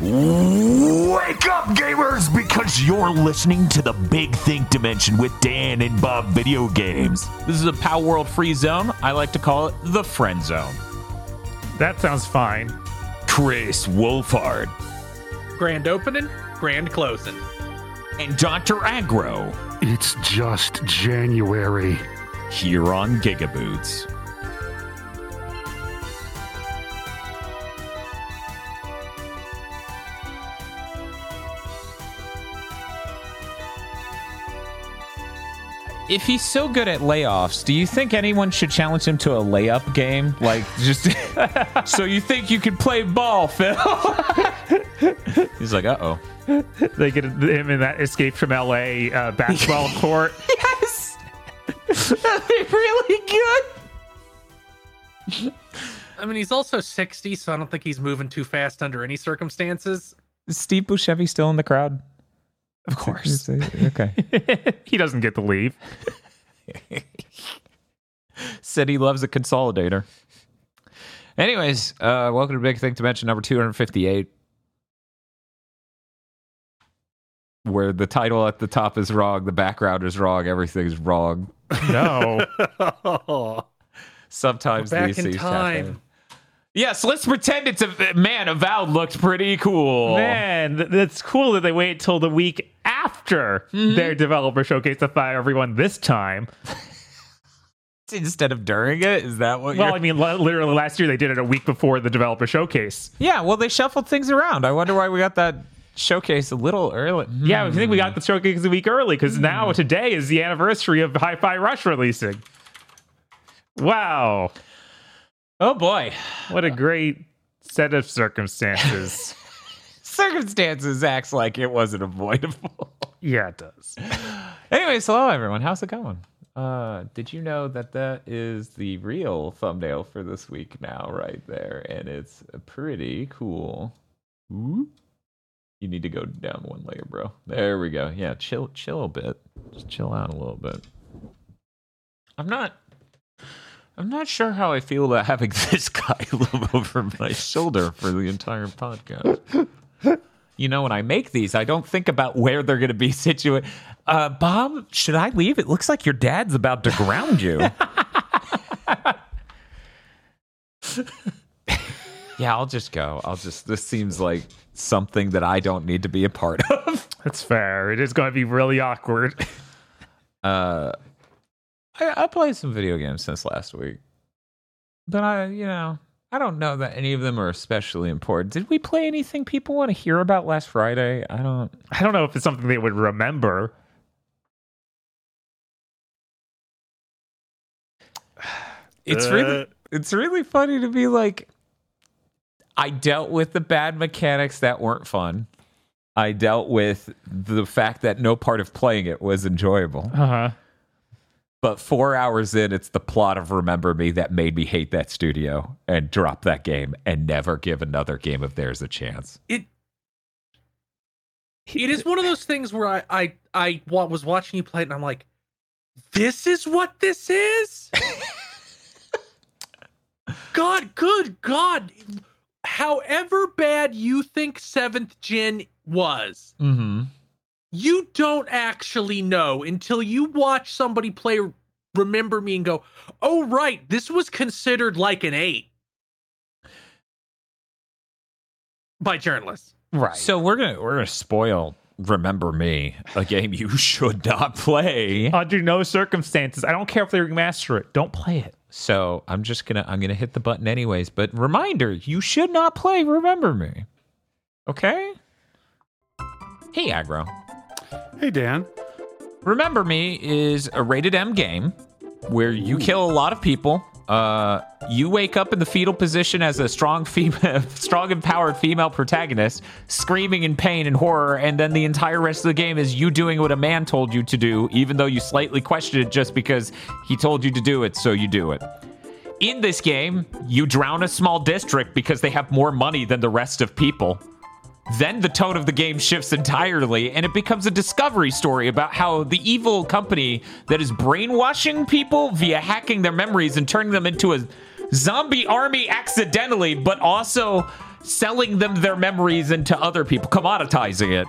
Wake up, gamers, because you're listening to the Big Think Dimension with Dan and Bob Video Games. This is a Palworld free zone. I like to call it the Friend Zone. That sounds fine. Kris Wolfheart Grand opening, grand closing. and Dr. Agro It's just January. here on Gigaboots. If he's so good at layoffs, do you think anyone should challenge him to a layup game? Like, just so you think you can play ball, Phil? he's like, uh oh. They get him in that Escape from L.A. Uh, basketball court. Yes! That'd be really good. I mean, he's also 60, so I don't think he's moving too fast under any circumstances. Is Steve Buscemi still in the crowd? Of course. okay. he doesn't get to leave. Said he loves a consolidator. Anyways, uh, welcome to Big Think Dimension number 258. Where the title at the top is wrong, the background is wrong, everything's wrong. No. Sometimes Back these in things time. happen. Yes, let's pretend it's a man. Avowed looked pretty cool. Man, th- that's cool that they wait till the week after mm-hmm. their developer showcase to fire everyone this time. Instead of during it, is that what? Well, you're... I mean, li- literally last year they did it a week before the developer showcase. yeah. Well, they shuffled things around. I wonder why we got that showcase a little early. Yeah, I think we got the showcase a week early because hmm. now today is the anniversary of Hi-Fi Rush releasing. Wow, Oh boy. what a great set of circumstances. circumstances acts like it wasn't avoidable. yeah, it does. Anyways, hello everyone. How's it going? Uh, did you know that that is the real thumbnail for this week now, right there, and it's pretty cool. Ooh. You need to go down one layer, bro. There we go. Yeah, chill, chill a bit. Just chill out a little bit. I'm not. I'm not sure how I feel about having this guy loom over my shoulder for the entire podcast you know, when I make these, I don't think about where they're going to be situated. Uh, Bob, should I leave? It looks like your dad's about to ground you. yeah, I'll just go. I'll just, this seems like something that I don't need to be a part of. That's fair. It is going to be really awkward. Uh, I, I played some video games since last week, but I, you know, I don't know that any of them are especially important. Did we play anything people want to hear about last Friday? I don't. I don't know if it's something they would remember. It's Uh. really it's really funny to be like I dealt with the bad mechanics that weren't fun. I dealt with the fact that no part of playing it was enjoyable. Uh huh. But 4 hours in it's the plot of Remember Me that made me hate that studio and drop that game and never give another game of theirs a chance. It it is one of those things where I I I was watching you play it and I'm like, this is what this is. God, good God! However bad you think Seventh Gen was, Mhm. You don't actually know until you watch somebody play Remember Me and go, "Oh right, this was considered like an eight by journalists." Right. So we're going to we're going to spoil Remember Me, a game you should not play. Under no circumstances, I don't care if they remaster it. Don't play it. So I'm just gonna I'm gonna hit the button anyways. But reminder, you should not play Remember Me. Okay? Hey Aggro. Hey, Dan. Remember Me is a rated M game where you kill a lot of people. Uh, you wake up in the fetal position as a strong female, strong empowered female protagonist, screaming in pain and horror, and then the entire rest of the game is you doing what a man told you to do, even though you slightly question it just because he told you to do it, so you do it. In this game, you drown a small district because they have more money than the rest of people. Then the tone of the game shifts entirely, and it becomes a discovery story about how the evil company that is brainwashing people via hacking their memories and turning them into a zombie army accidentally, but also selling them their memories into other people, commoditizing it,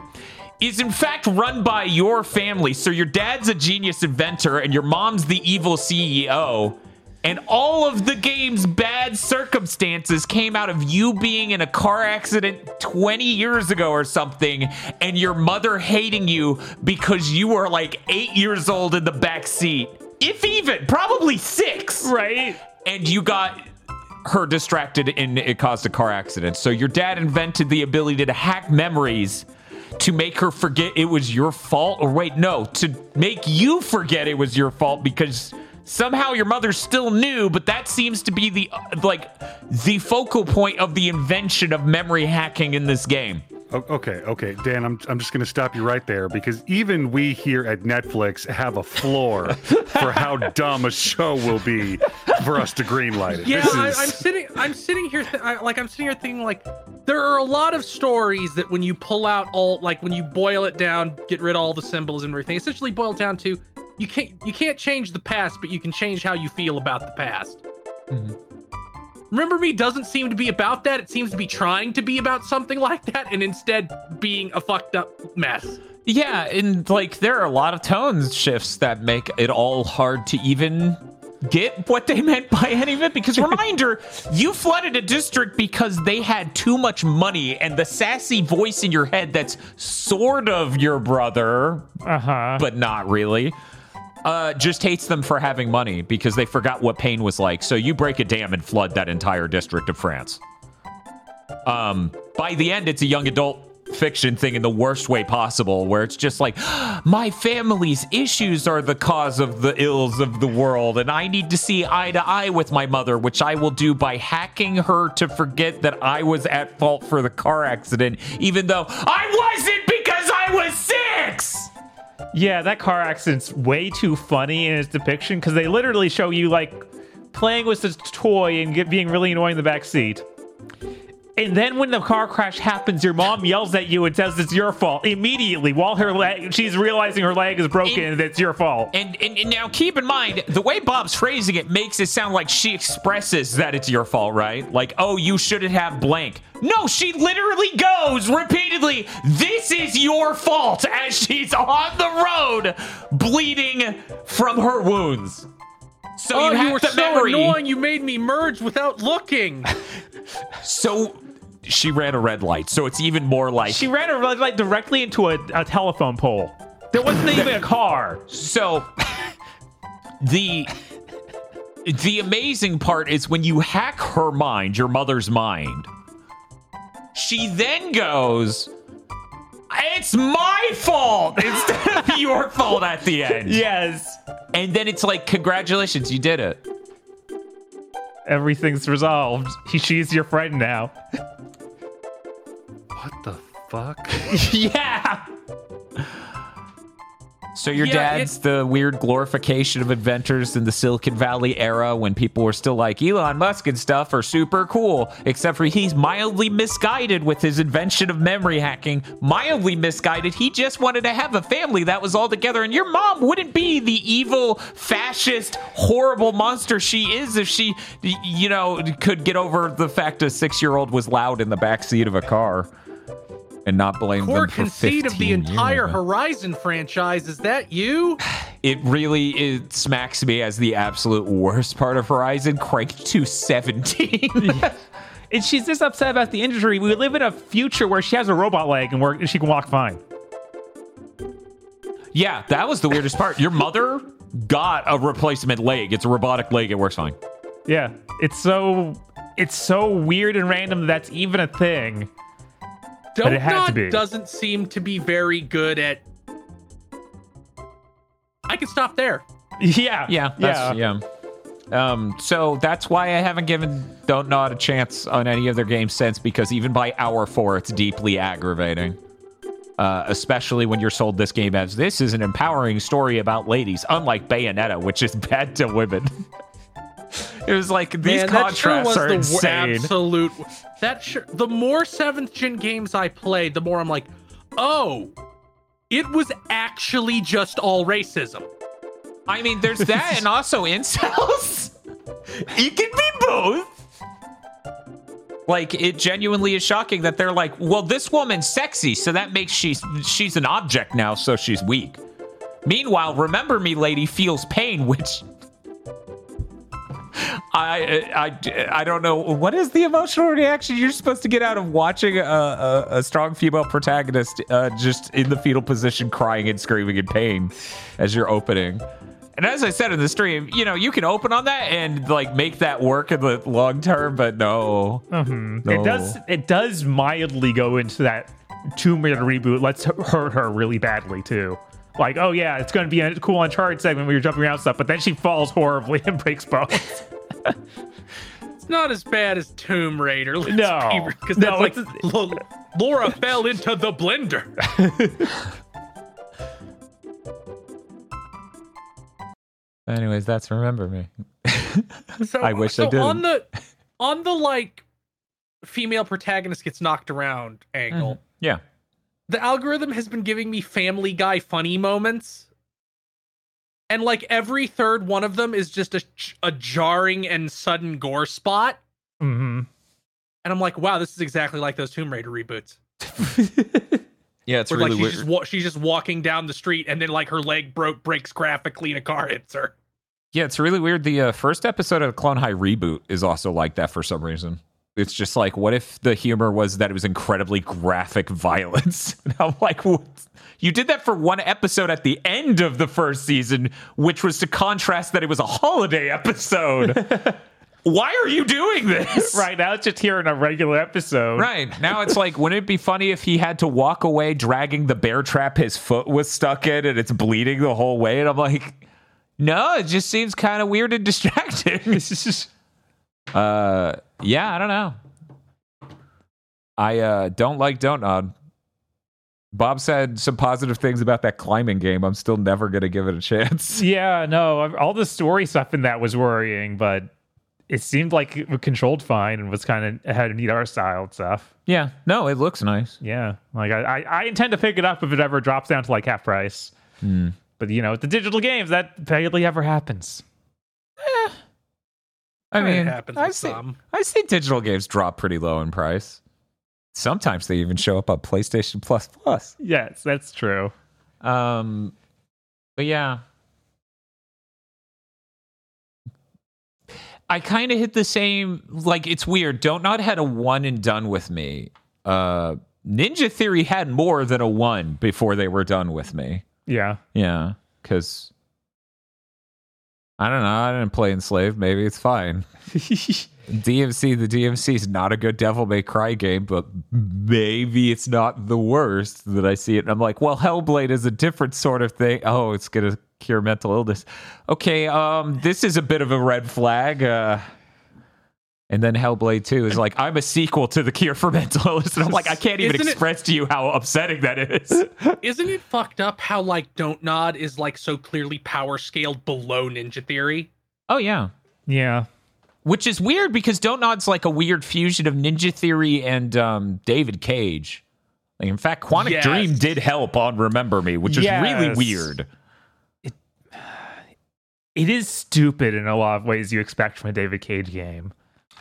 is in fact run by your family. So your dad's a genius inventor and your mom's the evil CEO. And all of the game's bad circumstances came out of you being in a car accident 20 years ago or something, and your mother hating you because you were like eight years old in the back seat. If even, probably six. Right? And you got her distracted and it caused a car accident. So your dad invented the ability to hack memories to make her forget it was your fault. Or wait, no, to make you forget it was your fault because somehow your mother still knew, but that seems to be the like the focal point of the invention of memory hacking in this game. Okay, okay, Dan, I'm, I'm just going to stop you right there because even we here at Netflix have a floor for how dumb a show will be for us to greenlight it. Yeah, this I, is, I'm sitting. I'm sitting here, th- I, like I'm sitting here thinking, like there are a lot of stories that when you pull out all, like when you boil it down, get rid of all the symbols and everything, essentially boil down to you can't you can't change the past, but you can change how you feel about the past. Remember Me doesn't seem to be about that. It seems to be trying to be about something like that, and instead being a fucked up mess. Yeah, and like there are a lot of tone shifts that make it all hard to even get what they meant by any of it. Because reminder, you flooded a district because they had too much money, and the sassy voice in your head that's sort of your brother, Uh huh. but not really. Uh, just hates them for having money because they forgot what pain was like. So you break a dam and flood that entire district of France. Um, by the end, it's a young adult fiction thing in the worst way possible, where it's just like, my family's issues are the cause of the ills of the world, and I need to see eye to eye with my mother, which I will do by hacking her to forget that I was at fault for the car accident, even though I wasn't because I was six. Yeah, that car accident's way too funny in its depiction because they literally show you like playing with this toy and get, being really annoying in the back seat. And then when the car crash happens, your mom yells at you and says it's your fault immediately while her leg she's realizing her leg is broken In- and it's your fault. And, and, and now keep in mind, the way Bob's phrasing it makes it sound like she expresses that it's your fault, right? Like, oh, you shouldn't have blank. No, she literally goes repeatedly, this is your fault, as she's on the road bleeding from her wounds. So oh, you you were the so memory. annoying. You made me merge without looking. So she ran a red light. So it's even more like. She ran her red light directly into a, a telephone pole. There wasn't even a car. So the the amazing part is when you hack her mind, your mother's mind. She then goes, "It's my fault instead of your fault at the end." Yes. And then it's like, "Congratulations, you did it." Everything's resolved. He, she's your friend now. What the fuck? yeah. So your Yeah, dad's the weird glorification of inventors in the Silicon Valley era when people were still like Elon Musk and stuff are super cool, except for he's mildly misguided with his invention of memory hacking. Mildly misguided. He just wanted to have a family that was all together, and your mom wouldn't be the evil, fascist, horrible monster she is if she, you know, could get over the fact a six-year-old was loud in the backseat of a car. And not blame Core them for conceit of the entire years. Horizon franchise. Is that you? it really it smacks me as the absolute worst part of Horizon cranked to 17. And she's just upset about the injury. We live in a future where she has a robot leg and, work, and she can walk fine. yeah, that was the weirdest part. Your mother got a replacement leg. It's a robotic leg. It works fine. Yeah, it's so it's so weird and random that that's even a thing. But it had to be. Doesn't seem to be very good at. I can stop there. Yeah, Yeah, that's, yeah. Um, so that's why I haven't given Don't Nod a chance on any of their games since, because even by hour four, it's deeply aggravating. Uh, especially when you're sold this game as this is an empowering story about ladies, unlike Bayonetta, which is bad to women. It was like these Man, that sure contrasts was are the insane. absolute. That sure. The more seventh gen games I played, the more I'm like, oh, it was actually just all racism. I mean, there's that, and also incels. it can be both. Like it genuinely is shocking that they're like, well, this woman's sexy, so that makes she's she's an object now, so she's weak. Meanwhile, remember me, lady feels pain, which I, I, I don't know. What is the emotional reaction you're supposed to get out of watching a, a, a strong female protagonist uh, just in the fetal position, crying and screaming in pain as you're opening? And as I said in the stream, you know, you can open on that and like make that work in the long term, but no. Mhm. No. It does. It does mildly go into that Tomb Raider reboot. Let's hurt her really badly too. Like, oh yeah, it's going to be a cool Uncharted segment where you're jumping around stuff, but then she falls horribly and breaks bones. It's not as bad as Tomb Raider. let's No. because No, that's like it's- Lo- Laura fell into the blender. Anyways, that's remember me. So, I wish I so on didn't. the on the like female protagonist gets knocked around angle. Mm-hmm. Yeah. The algorithm has been giving me Family Guy funny moments. And like every third one of them is just a, a jarring and sudden gore spot. hmm And I'm like, wow, this is exactly like those Tomb Raider reboots. Yeah, it's Where really like she's weird. just wa- she's just walking down the street and then like her leg broke breaks graphically and a car hits her. Yeah, it's really weird. The uh, first episode of the Clone High reboot is also like that for some reason. It's just like, what if the humor was that it was incredibly graphic violence? And I'm like, what? you did that for one episode at the end of the first season, which was to contrast that it was a holiday episode. Why are you doing this? Right now, it's just here in a regular episode. Right. Now it's like, wouldn't it be funny if he had to walk away dragging the bear trap his foot was stuck in and it's bleeding the whole way? And I'm like, no, it just seems kind of weird and distracting. Uh, yeah, I don't know. I uh, don't like Don't Nod. Bob said some positive things about that climbing game. I'm still never going to give it a chance. Yeah, no, all the story stuff in that was worrying, but it seemed like it was controlled fine and was kind of had neat art style and stuff. Yeah, no, it looks nice. Yeah, like I, I, I intend to pick it up if it ever drops down to like half price. But you know, with the digital games, that barely ever happens. I It mean, happens I with see, some. I see digital games drop pretty low in price. Sometimes they even show up on PlayStation Plus Plus. Yes, that's true. Um, but yeah, I kind of hit the same. Like it's weird. Don't Nod had a one and done with me. Uh, Ninja Theory had more than a one before they were done with me. Yeah. Yeah, because I don't know. I didn't play Enslaved. Maybe it's fine. DMC, the DMC is not a good Devil May Cry game, but maybe it's not the worst that I see it. And I'm like, well, Hellblade is a different sort of thing. Oh, it's gonna cure mental illness. Okay, um, this is a bit of a red flag. Uh, and then Hellblade 2 is like, I'm a sequel to the cure for mental illness. And I'm like, I can't even Isn't it- express to you how upsetting that is. Isn't it fucked up how like Don't Nod is like so clearly power scaled below Ninja Theory? oh, yeah. Yeah. Which is weird because Don't Nod's like a weird fusion of Ninja Theory and um, David Cage. Like, in fact, Quantic Yes. Dream did help on Remember Me, which is really Yes. weird. It is stupid in a lot of ways you expect from a David Cage game.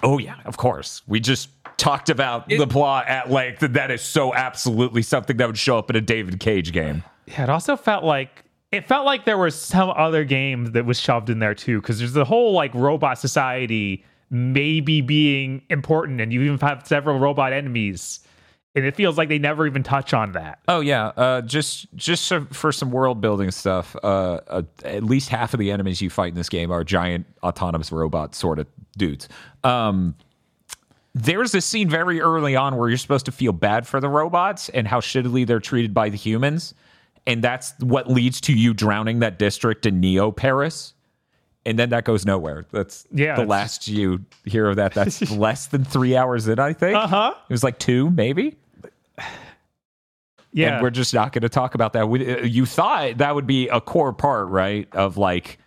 Oh, yeah, of course. We just talked about It- the plot at length, that is so absolutely something that would show up in a David Cage game. Yeah, it also felt like it felt like there was some other game that was shoved in there too, because there's the whole like robot society maybe being important, and you even have several robot enemies, and it feels like they never even touch on that. Oh yeah, uh, just just so, for some world building stuff. Uh, uh, at least half of the enemies you fight in this game are giant autonomous robot sort of dudes. Um, there's a scene very early on where you're supposed to feel bad for the robots and how shittily they're treated by the humans, and that's what leads to you drowning that district in Neo Paris. And then that goes nowhere. That's Yeah, the last you hear of that. That's less than three hours in, I think. Uh huh. It was like two, maybe. Yeah. And we're just not going to talk about that. We, uh, you thought that would be a core part, right? Of like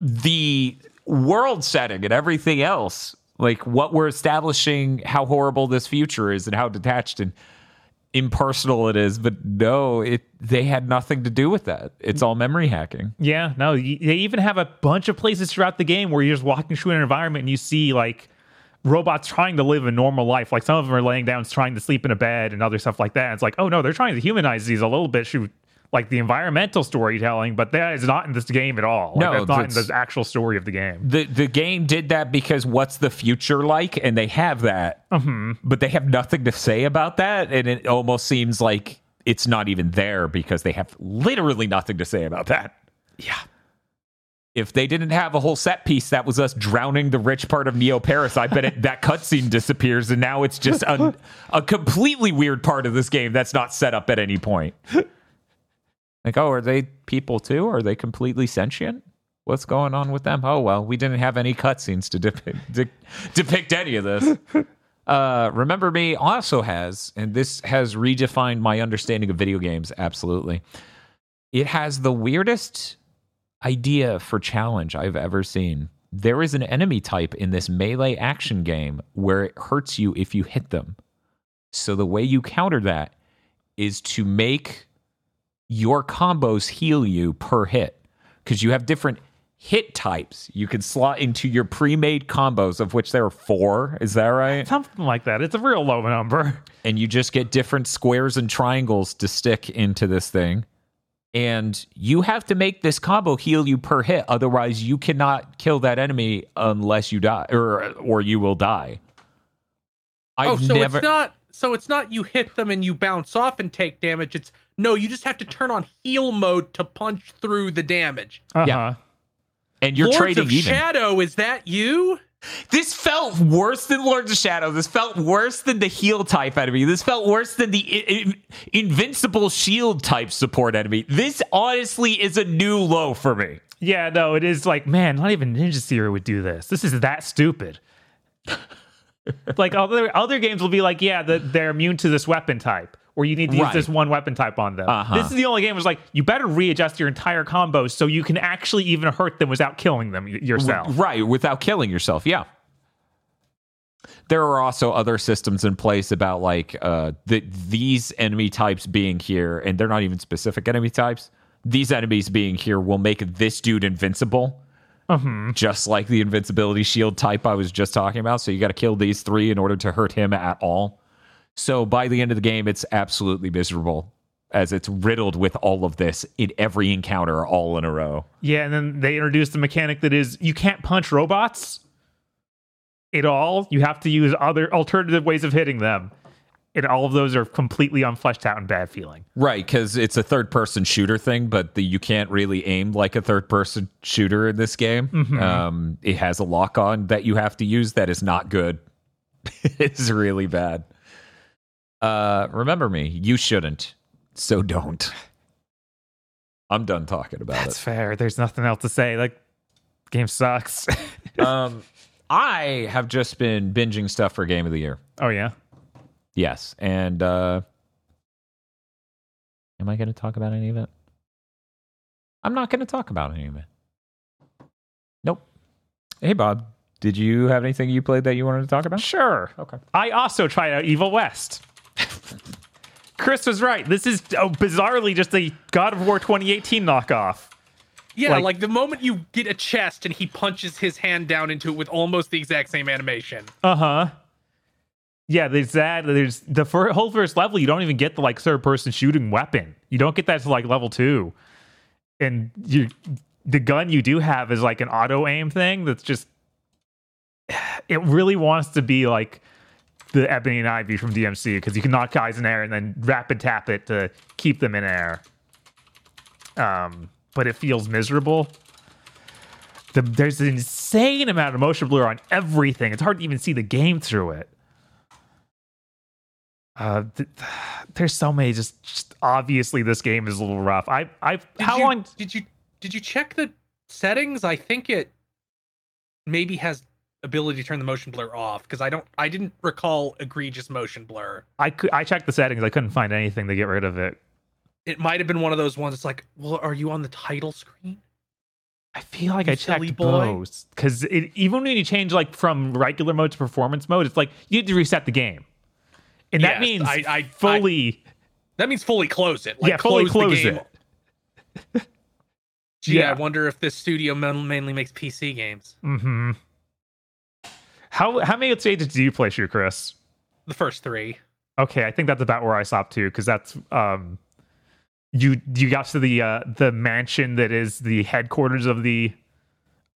the world setting and everything else. Like what we're establishing, how horrible this future is, and how detached and impersonal it is. But no, it they had nothing to do with that. It's all memory hacking. Yeah, no, they even have a bunch of places throughout the game where you're just walking through an environment and you see like robots trying to live a normal life. Like some of them are laying down, trying to sleep in a bed, and other stuff like that. it's like, oh no, they're trying to humanize these a little bit. Shoot, like the environmental storytelling, but that is not in this game at all. Like, No, that's not in the actual story of the game. the the game did that because what's the future like and they have that mm-hmm. but they have nothing to say about that and it almost seems like it's not even there because they have literally nothing to say about that Yeah. If they didn't have a whole set piece that was us drowning the rich part of Neo Paris, I bet it, that cutscene disappears, and now it's just a, a completely weird part of this game that's not set up at any point. Like, oh, are they people too? Are they completely sentient? What's going on with them? Oh well, we didn't have any cutscenes to depict, de- depict any of this. Uh, Remember Me also has, and this has redefined my understanding of video games. Absolutely, it has the weirdest idea for challenge I've ever seen. There is an enemy type in this melee action game where it hurts you if you hit them. So the way you counter that is to make your combos heal you per hit because you have different hit types you can slot into your pre-made combos of which there are four is that right Something like that. It's a real low number. and you just get different squares and triangles to stick into this thing. And you have to make this combo heal you per hit, otherwise you cannot kill that enemy unless you die, or or you will die. I've oh, so never. it's not so it's not you hit them and you bounce off and take damage. It's no, you just have to turn on heal mode to punch through the damage. Uh-huh. Yeah. and you're Lords trading of even. Shadow, is that you? This felt worse than Lords of Shadow. This felt worse than the heal type enemy. This felt worse than the invincible shield type support enemy. This honestly is a new low for me. Yeah, no, it is like, man, not even Ninja Seer would do this. This is that stupid. like other other games will be like, yeah, the, they're immune to this weapon type, or you need to use Right. this one weapon type on them. Uh-huh. This is the only game was like, you better readjust your entire combos so you can actually even hurt them without killing them yourself. Right, without killing yourself. Yeah. There are also other systems in place about like uh the, these enemy types being here, and they're not even specific enemy types. These enemies being here will make this dude invincible. Just like the invincibility shield type I was just talking about. So you got to kill these three in order to hurt him at all. So by the end of the game, it's absolutely miserable as it's riddled with all of this in every encounter all in a row. Yeah, and then they introduced the mechanic that is you can't punch robots at all. You have to use other alternative ways of hitting them. And all of those are completely unfleshed out and bad feeling. Right, because it's a third person shooter thing, but the, you can't really aim like a third person shooter in this game. Um, it has a lock on that you have to use that is not good. it's really bad. Uh, remember me, you shouldn't, so don't. I'm done talking about it. That's fair. There's nothing else to say. Like, game sucks. Um, I have just been binging stuff for Game of the Year. oh yeah. Yes, and uh, am I going to talk about any of it? I'm not going to talk about any of it. Nope. Hey, Bob, did you have anything you played that you wanted to talk about? Sure. Okay. I also tried out Evil West. Chris was right. This is oh, bizarrely just a God of War 2018 knockoff. Yeah, Like- like, the moment you get a chest and he punches his hand down into it with almost the exact same animation. Uh huh. Yeah, there's that. There's the fir- whole first level. You don't even get the like third person shooting weapon. You don't get that to like level two, and you the gun you do have is like an auto aim thing. That's just it really wants to be like the Ebony and Ivory from DMC because you can knock guys in air and then rapid tap it to keep them in air. Um, but it feels miserable. The, there's an insane amount of motion blur on everything. It's hard to even see the game through it. Uh, th- there's so many. Just, just obviously, this game is a little rough. I, I, Did how you, long? did you did you check the settings? I think it maybe has ability to turn the motion blur off because I don't I didn't recall egregious motion blur. I could, I checked the settings. I couldn't find anything to get rid of it. It might have been one of those ones. It's like, well, are you on the title screen? I feel like You I checked both because even when you change like from regular mode to performance mode, it's like you need to reset the game, and that Yes, means I- I- fully. That means fully close it. Like yeah, fully close, close the game. it. Gee, Yeah. I wonder if this studio mainly makes PC games. hmm How how many stages do you play through, Chris? The first three. Okay, I think that's about where I stopped too, because that's um, you you got to the uh the mansion that is the headquarters of the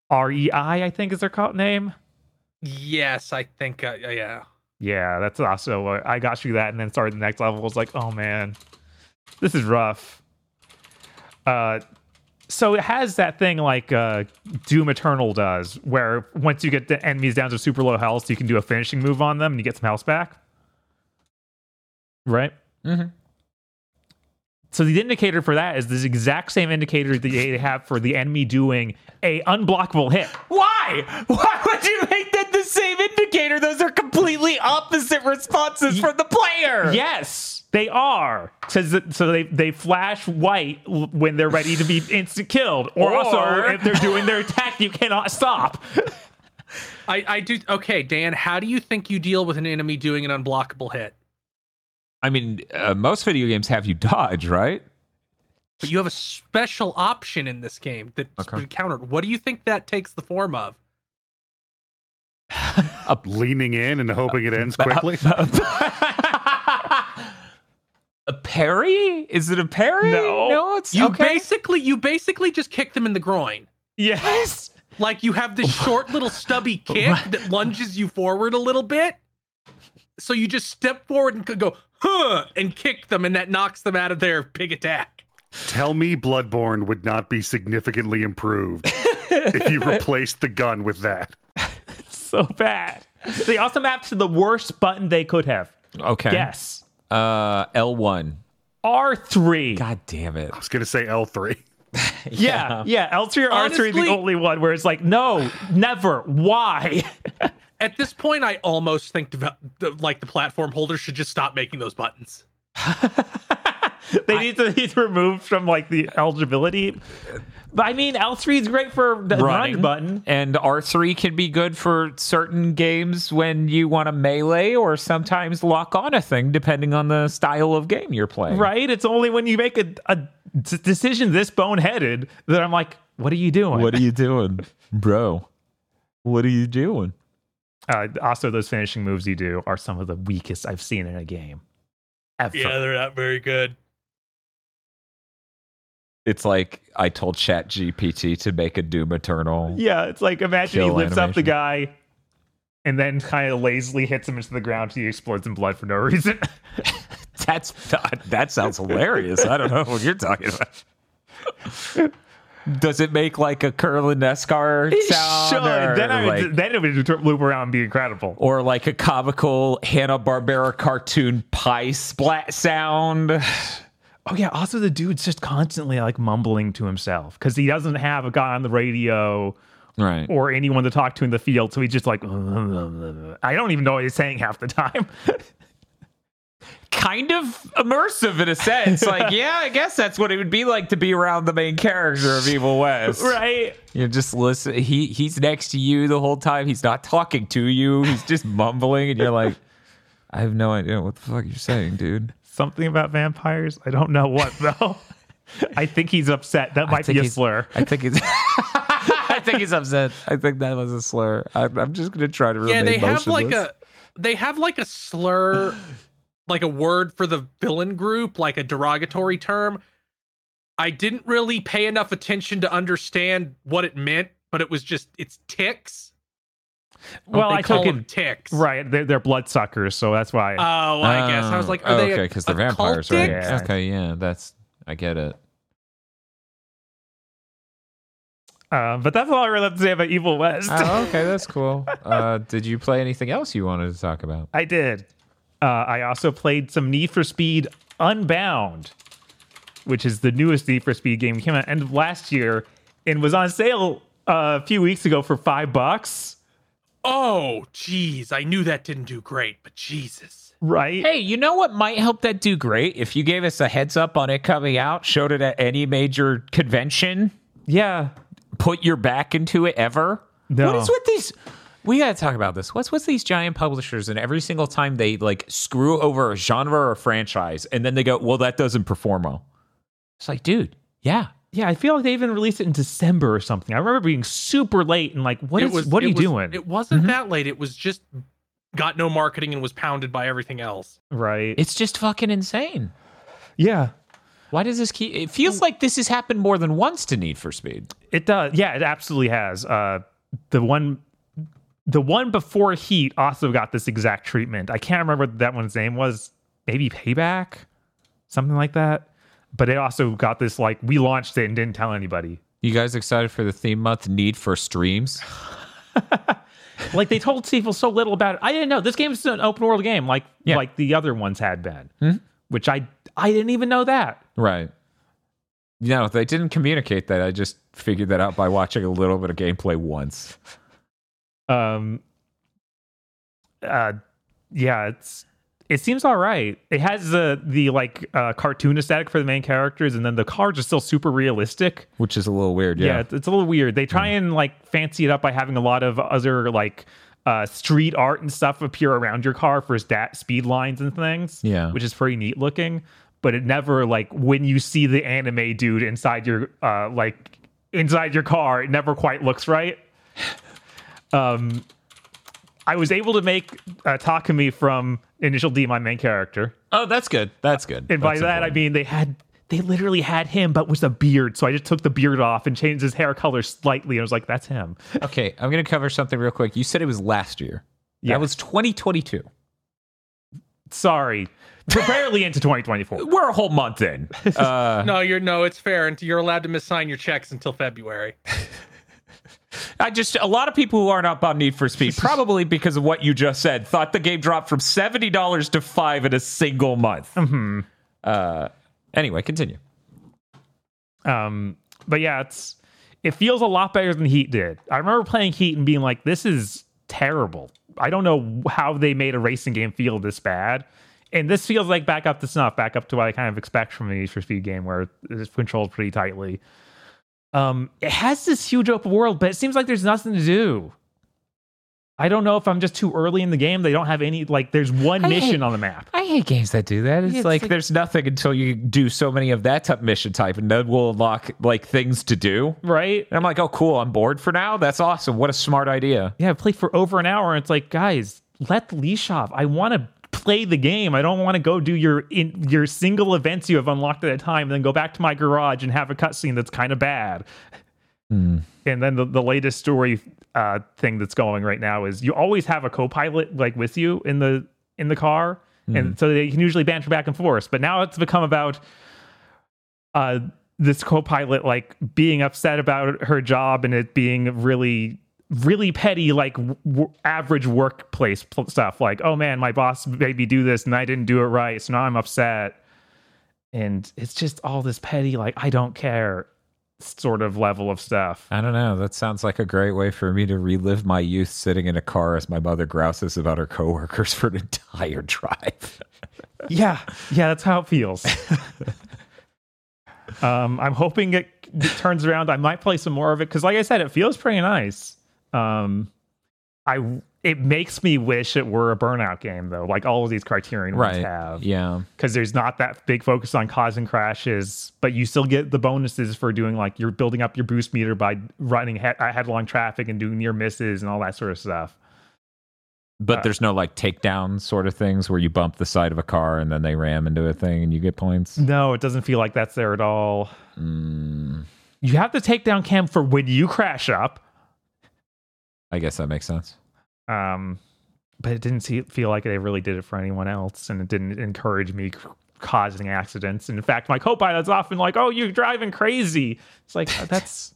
REI, I think is their called name. Yes, I think. Uh, yeah. Yeah, that's also uh, I got through that and then started the next level. I was like, oh man, this is rough. Uh, so it has that thing like uh, Doom Eternal does, where once you get the enemies down to super low health, you can do a finishing move on them and you get some health back. Right. Mhm. So the indicator for that is this exact same indicator that they have for the enemy doing a unblockable hit. Why? Why would you make that the same indicator? Those are completely opposite responses from the player. Yes, they are. Says that- so they they flash white when they're ready to be instant killed, or, also if they're doing their attack, you cannot stop. I, I do. Okay, Dan, how do you think you deal with an enemy doing an unblockable hit? I mean, uh, most video games have you dodge, right? But you have a special option in this game that's Okay. been countered. What do you think that takes the form of? Up Leaning in and hoping it ends quickly. a parry? Is it a parry? No. no, it's You okay. basically you basically just kick them in the groin. Yes. Like you have this short little stubby kick that lunges you forward a little bit. So you just step forward and go, huh, and kick them, and that knocks them out of their big attack. Tell me Bloodborne would not be significantly improved if you replaced the gun with that. So bad. They also mapped to the worst button they could have. okay. Yes. Uh, L1. R3. God damn it. I was going to say L3. Yeah, yeah. L3 or R3 the only one where it's like, no, never. Why? At this point, I almost think devel- the, like the platform holders should just stop making those buttons. they need to he's removed from like the eligibility. But I mean, L3 is great for the Running. run button. And R3 can be good for certain games when you want to melee or sometimes lock on a thing, depending on the style of game you're playing. Right? It's only when you make a, a d- decision this boneheaded that I'm like, what are you doing? What are you doing, bro? What are you doing? Uh, also, those finishing moves you do are some of the weakest I've seen in a game ever. they're not very good. It's like I told Chat GPT to make a Doom Eternal. Yeah, it's like imagine he Kill lifts up the guy and then kind of lazily hits him into the ground he explodes in blood for no reason. That's that sounds hilarious. I don't know what you're talking about. Does it make like a Curlin Escar sound? Should. Or, Then, I would, like, then it would loop around and be incredible. or like a comical Hanna Barbera cartoon pie splat sound. Oh yeah. Also, the dude's just constantly like mumbling to himself because he doesn't have a guy on the radio Right. or anyone to talk to in the field. So he's just like, I don't even know what he's saying half the time. kind of immersive in a sense. Like, yeah, I guess that's what it would be like to be around the main character of Evil West. right. You just listen. He he's next to you the whole time. He's not talking to you. He's just mumbling, and you're like, I have no idea what the fuck you're saying, dude. Something about vampires. I don't know what though. I think he's upset. That might be a slur. I think he's. I think he's upset. I think that was a slur. I'm, I'm just gonna try to remain Yeah, they have like a they have like a slur, like a word for the villain group, like a derogatory term. I didn't really pay enough attention to understand what it meant, but it was just it's ticks. Well, they I call took them it ticks. right. They're, they're bloodsuckers, so that's why. Oh, I guess I was like, are Oh, they okay? Because they're vampires, right? Yeah. Okay, yeah, that's I get it. Uh, but that's all I really have to say about Evil West. Oh, okay, that's cool. Uh, did you play anything else you wanted to talk about? I did. Uh, I also played some Need for Speed Unbound, which is the newest Need for Speed game. It came out end of last year and was on sale uh, a few weeks ago for five bucks. Oh, jeez, I knew that didn't do great, but Jesus. Right? Hey, you know what might help that do great? If you gave us a heads up on it coming out, showed it at any major convention, Yeah. put your back into it ever. No. What is with these? We gotta talk about this. What's with these giant publishers and every single time they like screw over a genre or a franchise and then they go, well, that doesn't perform well. It's like, dude, yeah, Yeah, I feel like they even released it in December or something. I remember being super late and like, what It is what are you was- doing? It wasn't Mhm. that late. It was just got no marketing and was pounded by everything else. right. It's just fucking insane. yeah. Why does this keep? It feels like this has happened more than once to Need for Speed. It does. Yeah, it absolutely has. Uh, the one, the one before Heat also got this exact treatment. I can't remember what that one's name was. Maybe Payback, something like that. But it also got this like we launched it and didn't tell anybody. You guys excited for the theme month? Need for streams? Like they told people so little about it. I didn't know this game's an open world game, like Yeah. like the other ones had been, hmm? which I I didn't even know that. Right. No, they didn't communicate that. I just figured that out by watching a little bit of gameplay once. Um uh yeah it's it seems all right it has the the like uh cartoon aesthetic for the main characters and then the cars are still super realistic Which is a little weird. yeah, Yeah. it's, it's a little weird they try and like fancy it up by having a lot of other like uh street art and stuff appear around your car for stat speed lines and things Yeah. which is pretty neat looking but it never like when you see the anime dude inside your uh like inside your car it never quite looks right um I was able to make uh, Takumi from Initial D my main character, Oh, that's good. That's good. and by That's that I mean they had they literally had him, but with a beard. So I just took the beard off and changed his hair color slightly. And I was like, "That's him." Okay, I'm going to cover something real quick. You said it was last year. Yeah. it was 2022. Sorry, we're barely into 2024. We're a whole month in. Uh, No, you're no, it's fair, and you're allowed to missign your checks until February. I just a lot of people who aren't up on Need for Speed, probably because of what you just said, thought the game dropped from seventy dollars to five in a single month. Mhm. Uh, anyway, continue. Um, but yeah, it's it feels a lot better than Heat did. I remember playing Heat and being like, "This is terrible." I don't know how they made a racing game feel this bad. And this feels like back up to snuff, back up to what I kind of expect from a Need for Speed game, where it's controlled pretty tightly. Um, it has this huge open world, but it seems like there's nothing to do. I don't know if I'm just too early in the game. They don't have any like. There's one I mission hate- on the map. I hate games that do that. It's, Yeah, it's like, like- there's nothing until you do so many of that type mission type, and then we'll unlock like things to do. Right? And I'm like, oh, cool, I'm bored for now. That's awesome. What a smart idea. yeah, I played for over an hour, and it's like, guys, let the leash off. I want to play the game. I don't want to go do your in your single events you have unlocked at a time, and then go back to my garage and have a cutscene that's kind of bad. And then the, the latest story uh, thing that's going right now is you always have a co-pilot like with you in the in the car, and so they can usually banter back and forth. But now it's become about uh, this co-pilot like being upset about her job and it being really really petty like w- average workplace pl- stuff like oh man my boss made me do this and i didn't do it right so now i'm upset. And it's just all this petty like i don't care sort of level of stuff. I don't know. That sounds like a great way for me to relive my youth sitting in a car as my mother grouses about her coworkers for an entire drive. yeah. Yeah that's how it feels. Um i'm hoping it, it turns around. I might play some more of it because like i said it feels pretty nice um i it makes me wish it were a burnout game though like all of these criterion ones have Yeah. because there's not that big focus on causing crashes, but you still get the bonuses for doing like you're building up your boost meter by running head, headlong traffic and doing near misses and all that sort of stuff. But Uh, there's no like takedown sort of things where you bump the side of a car and then they ram into a thing and you get points. No, it doesn't feel like that's there at all. Mm, You have the takedown cam for when you crash up, I guess that makes sense. um, but it didn't see, feel like they really did it for anyone else, and it didn't encourage me c- causing accidents. And in fact, my co-pilot's often like, "Oh, you're driving crazy." It's like uh, that's.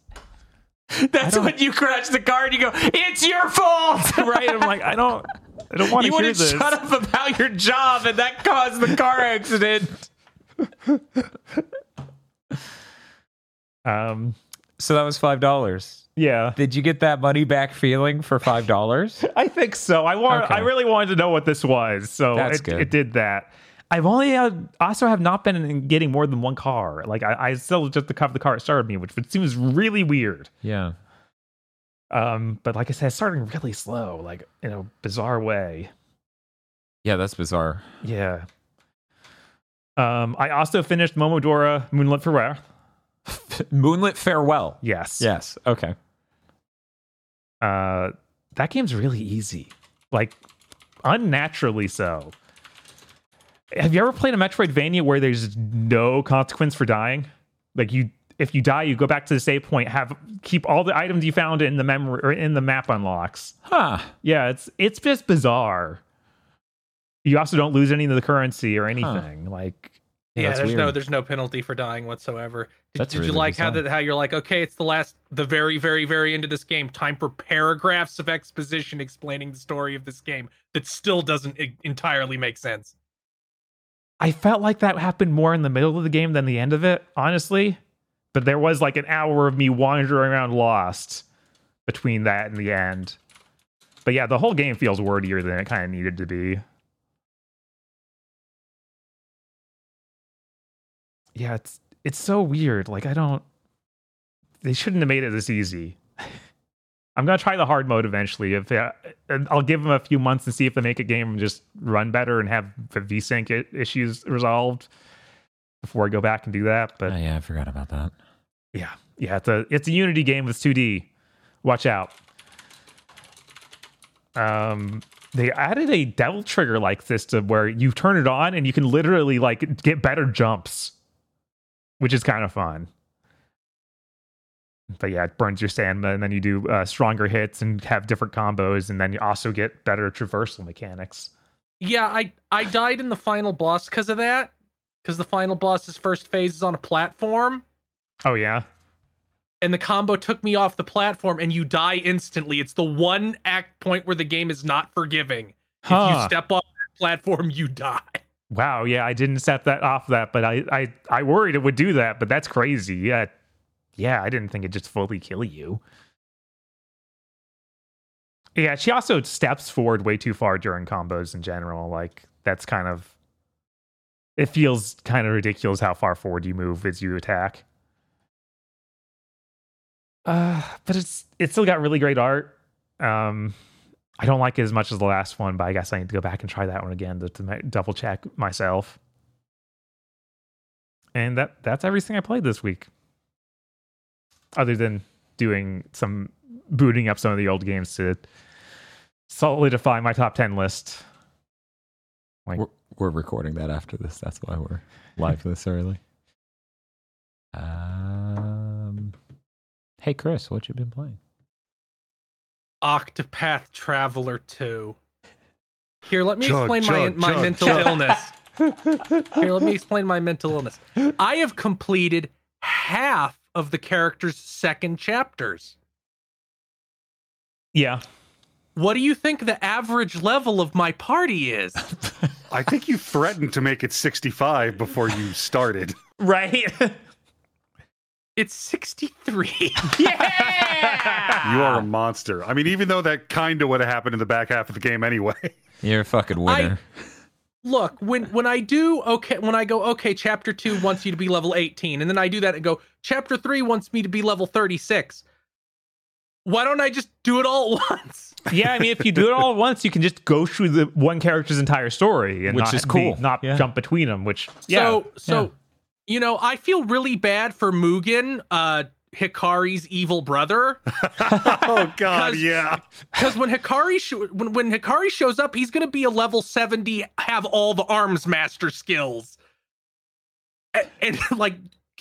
That's when you crash the car and you go, "It's your fault." right? I'm like, I don't, I don't want to hear wouldn't shut up about your job and that caused the car accident. Um, So that was five dollars. yeah, Did you get that money back feeling for five dollars? I think so. I want, Okay. I really wanted to know what this was, so That's it, good. it did that. I've only had, also have not been getting more than one car. Like I, I still just the cover the car it started me, which seems really weird. yeah. Um, but like I said, it's starting really slow, like in a bizarre way. Yeah, that's bizarre. Yeah. Um, I also finished Momodora Moonlit for Wrath. Moonlit Farewell. Yes. Yes. Okay. Uh, that game's really easy, like unnaturally so. Have you ever played a Metroidvania where there's no consequence for dying? Like you, if you die, you go back to the save point, have keep all the items you found in the memory or in the map unlocks. Huh. Yeah, it's it's just bizarre. You also don't lose any of the currency or anything. Like Yeah, that's there's no there's no penalty for dying whatsoever. Did, That's did you really like how that how you're like, okay, it's the last the very, very, very end of this game. Time for paragraphs of exposition explaining the story of this game that still doesn't entirely make sense. I felt like that happened more in the middle of the game than the end of it, honestly. But there was like an hour of me wandering around lost between that and the end. But yeah, the whole game feels wordier than it kind of needed to be. Yeah, it's it's so weird. Like I don't they shouldn't have made it this easy. I'm gonna try the hard mode eventually. If uh, I'll give them a few months and see if they make a game and just run better and have the VSync issues resolved before I go back and do that. But Oh, yeah, I forgot about that. yeah, yeah, it's a it's a Unity game with 2D. Watch out. Um, they added a Devil Trigger like system where you turn it on and you can literally like get better jumps, which is kind of fun. But yeah, it burns your stamina, and then you do uh, stronger hits and have different combos, and then you also get better traversal mechanics. Yeah, I I died in the final boss because of that. Because the final boss's first phase is on a platform, Oh yeah, and the combo took me off the platform, and you die instantly. It's the one act point where the game is not forgiving. If you step off that platform, you die. Wow, yeah, I didn't set that off that, but I, I I worried it would do that, but that's crazy. Yeah. Yeah, I didn't think it'd just fully kill you. Yeah, she also steps forward way too far during combos in general. Like that's kind of it feels kind of ridiculous how far forward you move as you attack. Uh, but it's it's still got really great art. Um I don't like it as much as the last one, but I guess I need to go back and try that one again to, to double check myself. And that that's everything I played this week. Other than doing some booting up some of the old games to solidify my top 10 list. Like- We're, we're recording that after this. That's why we're live this early. Um, hey, Chris, what you been playing? Octopath Traveler 2. Here, let me Chug, explain chug, my my chug, mental chug. illness. Here, let me explain my mental illness. I have completed half of the character's second chapters. Yeah. What do you think the average level of my party is? I think you threatened to make it 65 before you started. Right? It's 63. yeah. You are a monster. I mean, even though that kind of would have happened in the back half of the game anyway. You're a fucking winner. Look, when when I do okay, when I go okay, chapter 2 wants you to be level 18 and then I do that and go chapter 3 wants me to be level 36. Why don't I just do it all at once? yeah, I mean, if you do it all at once, you can just go through the one character's entire story, and Which not is be- cool. not Yeah. jump between them. Which, yeah, So so you know, I feel really bad for Mugen, uh Hikari's evil brother. oh God, 'Cause- yeah. Because when Hikari sho- when when Hikari shows up, he's gonna be a level seventy, have all the arms master skills, and, and like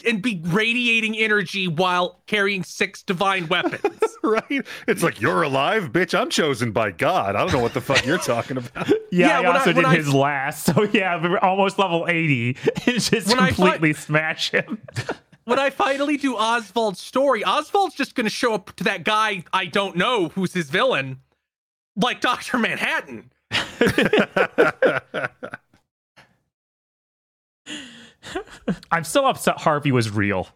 and be radiating energy while carrying six divine weapons. Right? It's like you're alive, bitch. I'm chosen by God. I don't know what the fuck you're talking about. yeah. yeah, I when I- also did I- his last, so yeah, we were almost level eighty, and just When I fi- completely smash him. when I finally do Oswald's story, Oswald's just gonna show up to that guy I don't know who's his villain, like Doctor Manhattan. I'm still upset Harvey was real.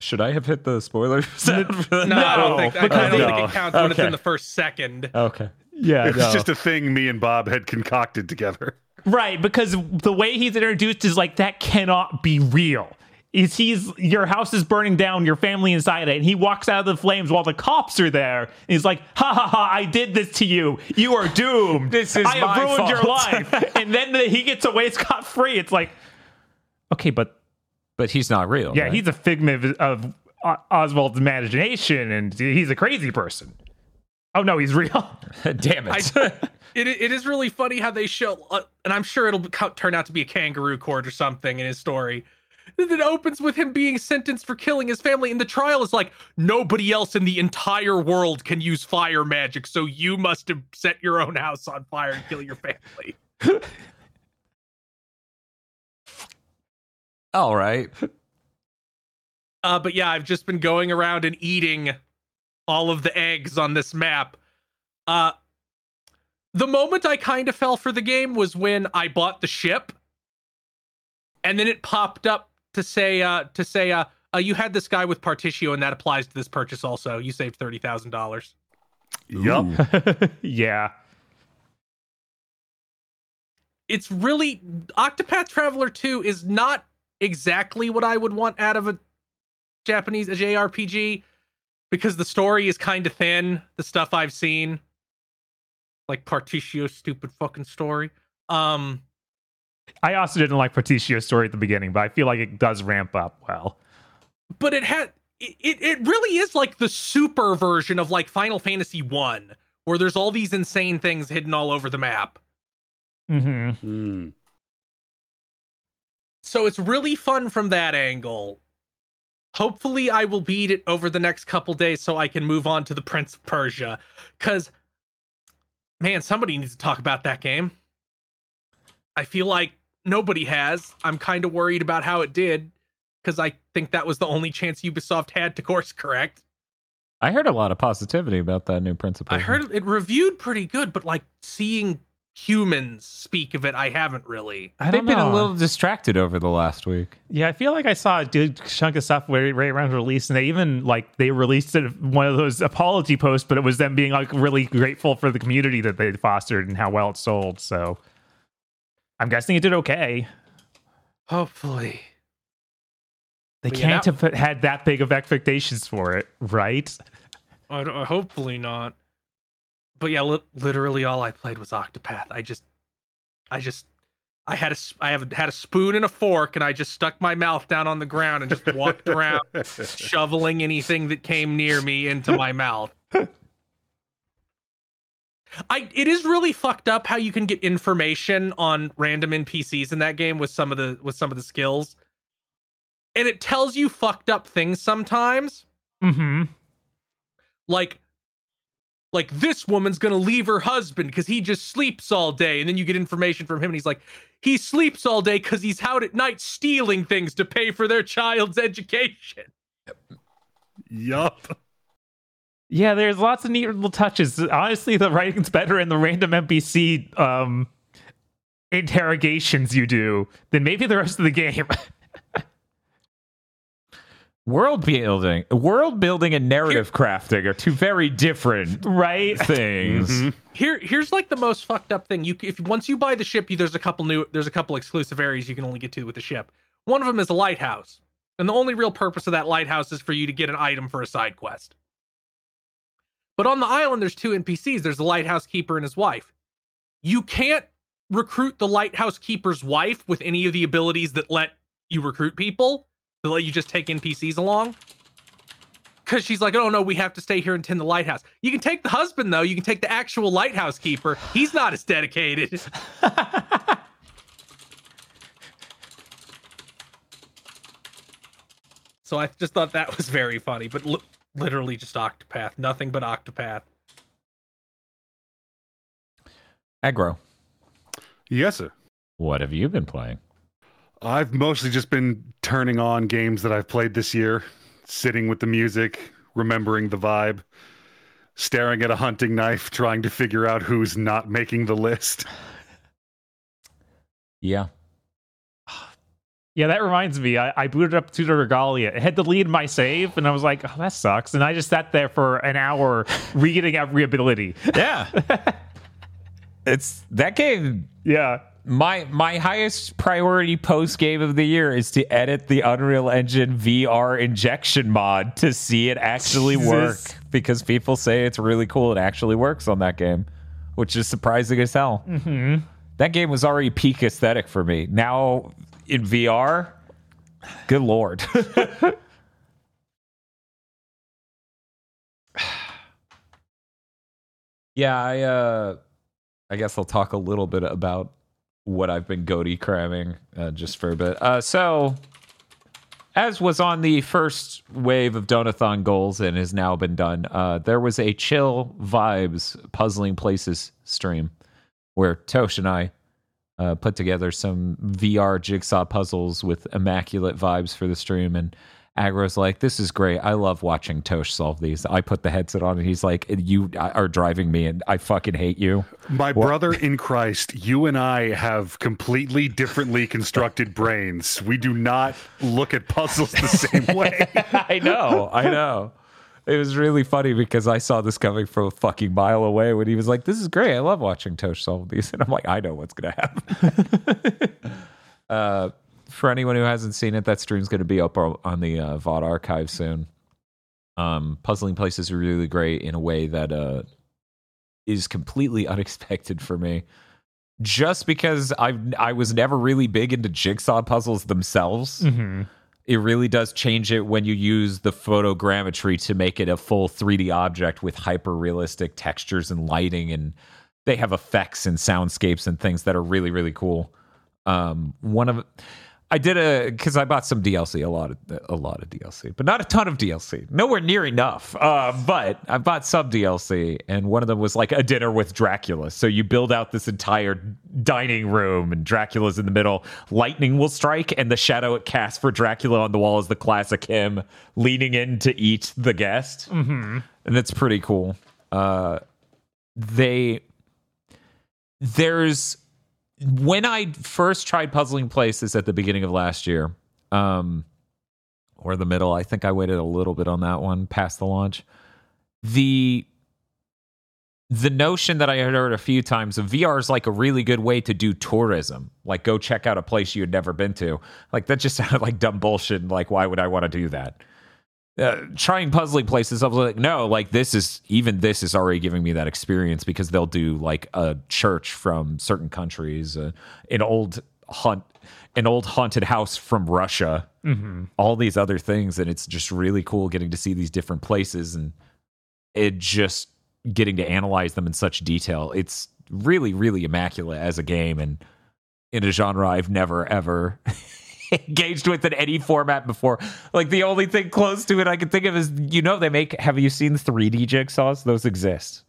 Should I have hit the spoiler? No, I don't think, I because don't they- think it counts when it's in the first second. okay. Yeah, It's just a thing me and Bob had concocted together. Right, because the way he's introduced is like that cannot be real. Is he's your house is burning down, your family inside it, and he walks out of the flames while the cops are there. And he's like, "Ha ha ha! I did this to you. You are doomed. This is I have my ruined your fault." life." and then the, he gets away scot free. It's like, okay, but but he's not real. Yeah, right? he's a figment of, of O- Oswald's imagination, and he's a crazy person. Oh no, he's real. damn it. I, it, it is really funny how they show, uh, and I'm sure it'll co- turn out to be a kangaroo court or something in his story. It opens with him being sentenced for killing his family, and the trial is like nobody else in the entire world can use fire magic, so you must have set your own house on fire and kill your family. All right. Uh, but yeah, I've just been going around and eating all of the eggs on this map. Uh, the moment I kind of fell for the game was when I bought the ship, and then it popped up to say, uh, to say, uh, uh, you had this guy with Partitio, and that applies to this purchase also. You saved thirty thousand dollars. Yup. yeah. It's really Octopath Traveler Two is not exactly what I would want out of a Japanese a JRPG because the story is kind of thin. The stuff I've seen, like Partitio's stupid fucking story. Um, I also didn't like Partitio's story at the beginning, but I feel like it does ramp up well. but it had it, it it really is like the super version of like Final Fantasy One, where there's all these insane things hidden all over the map. hmm Hmm. So it's really fun from that angle. Hopefully, I will beat it over the next couple days so I can move on to the Prince of Persia. Because, man, somebody needs to talk about that game. I feel like nobody has. I'm kind of worried about how it did because I think that was the only chance Ubisoft had to course correct. I heard a lot of positivity about that new principle. I heard it reviewed pretty good, but like seeing humans speak of it, I haven't really. I They've don't been a little distracted over the last week. Yeah, I feel like I saw a good chunk of stuff right, right around release, and they even like they released it one of those apology posts, but it was them being like really grateful for the community that they fostered and how well it sold. So I'm guessing it did okay. Hopefully. They But can't that- have had that big of expectations for it, right? I don't, uh, hopefully not. But yeah, li- literally all I played was Octopath. I just, I just, I had a, I have had a spoon and a fork, and I just stuck my mouth down on the ground and just walked around, shoveling anything that came near me into my mouth. I, it is really fucked up how you can get information on random NPCs in that game with some of the with some of the skills, and it tells you fucked up things sometimes Mm-hmm. like like this woman's gonna leave her husband because he just sleeps all day and then you get information from him and he's like he sleeps all day because he's out at night stealing things to pay for their child's education yup. Yeah, there's lots of neat little touches. Honestly, the writing's better in the random NPC um, interrogations you do than maybe the rest of the game. World building, world building, and narrative crafting are two very different right? things. Mhm. here here's like the most fucked up thing you if once you buy the ship you there's a couple new there's a couple exclusive areas you can only get to with the ship one of them is a lighthouse and the only real purpose of that lighthouse is for you to get an item for a side quest but on the island there's two npcs there's the lighthouse keeper and his wife you can't recruit the lighthouse keeper's wife with any of the abilities that let you recruit people that let you just take npcs along because she's like, oh no, we have to stay here and tend the lighthouse. You can take the husband though. You can take the actual lighthouse keeper. He's not as dedicated. so I just thought that was very funny, but li- literally just Octopath, nothing but Octopath. Aggro, Yes, sir. what have you been playing? I've mostly just been turning on games that I've played this year, sitting with the music, remembering the vibe, staring at a hunting knife, trying to figure out who's not making the list. Yeah, Yeah, that reminds me. I, I booted up the Regalia. It had to lead my save, and I was like, oh, that sucks. And I just sat there for an hour reading every ability. yeah. it's that game. Yeah. My my highest priority post game of the year is to edit the Unreal Engine VR injection mod to see it actually work because people say it's really cool. It actually works on that game, which is surprising as hell. hmm That game was already peak aesthetic for me. Now in VR, Good lord. yeah, I uh I guess I'll talk a little bit about what I've been GOTY cramming uh, just for a bit. Uh so as was on the first wave of Donathon goals and has now been done, uh, there was a chill vibes puzzling places stream where Tosh and I uh, put together some VR jigsaw puzzles with immaculate vibes for the stream. And Agro's like, "This is great. I love watching Tosh solve these." I put the headset on, and he's like, "You are driving me, and I fucking hate you." My brother in Christ, you and I have completely differently constructed brains. We do not look at puzzles the same way. I know, I know. It was really funny because I saw this coming from a fucking mile away when he was like, "This is great. I love watching Tosh solve these," and I'm like, "I know what's gonna happen." uh, for anyone who hasn't seen it, that stream's going to be up on the uh, VOD archive soon. Um, Puzzling Places are really great in a way that uh, is completely unexpected for me. Just because I I was never really big into jigsaw puzzles themselves, Mm-hmm. It really does change it when you use the photogrammetry to make it a full 3D object with hyper realistic textures and lighting, and they have effects and soundscapes and things that are really really cool. Um, one of I did a because I bought some DLC, a lot of a lot of DLC, but not a ton of DLC, nowhere near enough. Uh, but I bought some DLC, and one of them was like a dinner with Dracula. So you build out this entire dining room, and Dracula's in the middle. Lightning will strike, and the shadow it casts for Dracula on the wall is the classic him leaning in to eat the guest, Mm-hmm. and it's pretty cool. Uh, they there's when I first tried puzzling places at the beginning of last year, um, or the middle, I think I waited a little bit on that one past the launch. The the notion that I had heard a few times of VR is like a really good way to do tourism, like go check out a place you had never been to. Like that just sounded like dumb bullshit. Like why would I want to do that? Uh, trying puzzling places, I was like, no, like this is even this is already giving me that experience because they'll do like a church from certain countries, uh, an old hunt, an old haunted house from Russia, Mm-hmm. all these other things, and it's just really cool getting to see these different places and it just getting to analyze them in such detail. It's really, really immaculate as a game and in a genre I've never ever engaged with in any format before. Like the only thing close to it I can think of is you know they make have you seen 3D jigsaws? Those exist.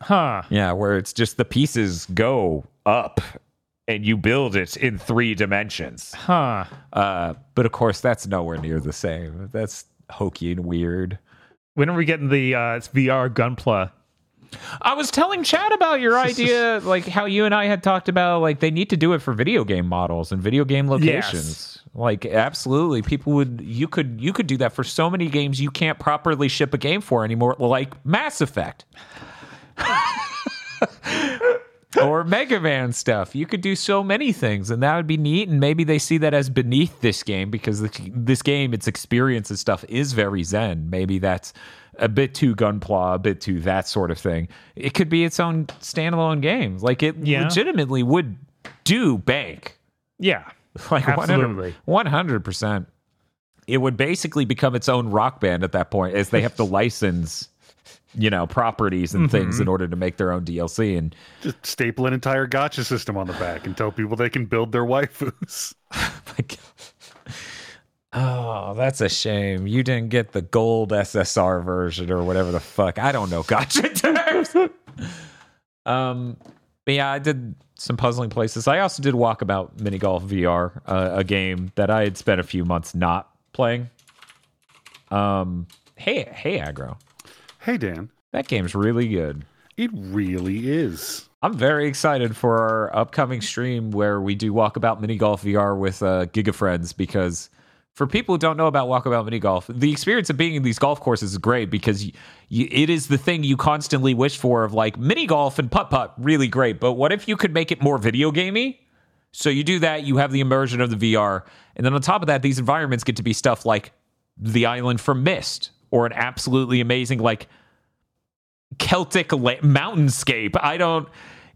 Huh. Yeah, where it's just the pieces go up and you build it in three dimensions. Huh. Uh, but of course that's nowhere near the same. That's hokey and weird. When are we getting the uh, VR Gunpla? I was telling Chad about your idea, like how you and I had talked about, like they need to do it for video game models and video game locations. Like, absolutely, people would. You could you could do that for so many games you can't properly ship a game for anymore, like Mass Effect. or Mega Man stuff. You could do so many things, and that would be neat. And maybe they see that as beneath this game because this game, its experience and stuff, is very zen. Maybe that's a bit too gunpla, a bit too that sort of thing. It could be its own standalone game. Like it Yeah. legitimately would do bank. Yeah. Like Absolutely. one hundred percent. It would basically become its own rock band at that point, as they have to license, you know, properties and things Mm-hmm. in order to make their own DLC. And Just staple an entire gacha system on the back and tell people they can build their waifus. Like, oh, that's a shame. You didn't get the gold SSR version or whatever the fuck. I don't know. Gacha terms. um, but yeah, I did some puzzling places. I also did Walkabout Mini Golf VR, uh, a game that I had spent a few months not playing. Um, hey, hey, aggro. Hey, Dan, That game's really good. it really is. I'm very excited for our upcoming stream where we do Walkabout Mini Golf VR with uh, Giga Friends because for people who don't know about Walkabout Mini Golf, the experience of being in these golf courses is great because it is the thing you constantly wish for of like mini golf and putt putt, really great. But what if you could make it more video gamey? So you do that, you have the immersion of the VR, and then on top of that, these environments get to be stuff like the island from Myst or an absolutely amazing like Celtic la- mountainscape. I don't.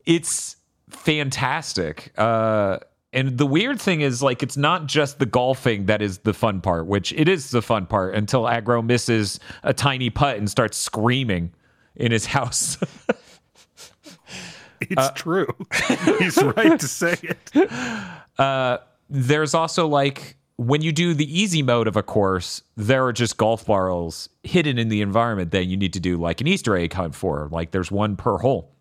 It's fantastic. Uh, And the weird thing is, like, it's not just the golfing that is the fun part, which it is the fun part until Aggro misses a tiny putt and starts screaming in his house. It's uh, true. He's right to say it. Uh, there's also like when you do the easy mode of a course, there are just golf balls hidden in the environment that you need to do like an Easter egg hunt for. Like there's one per hole.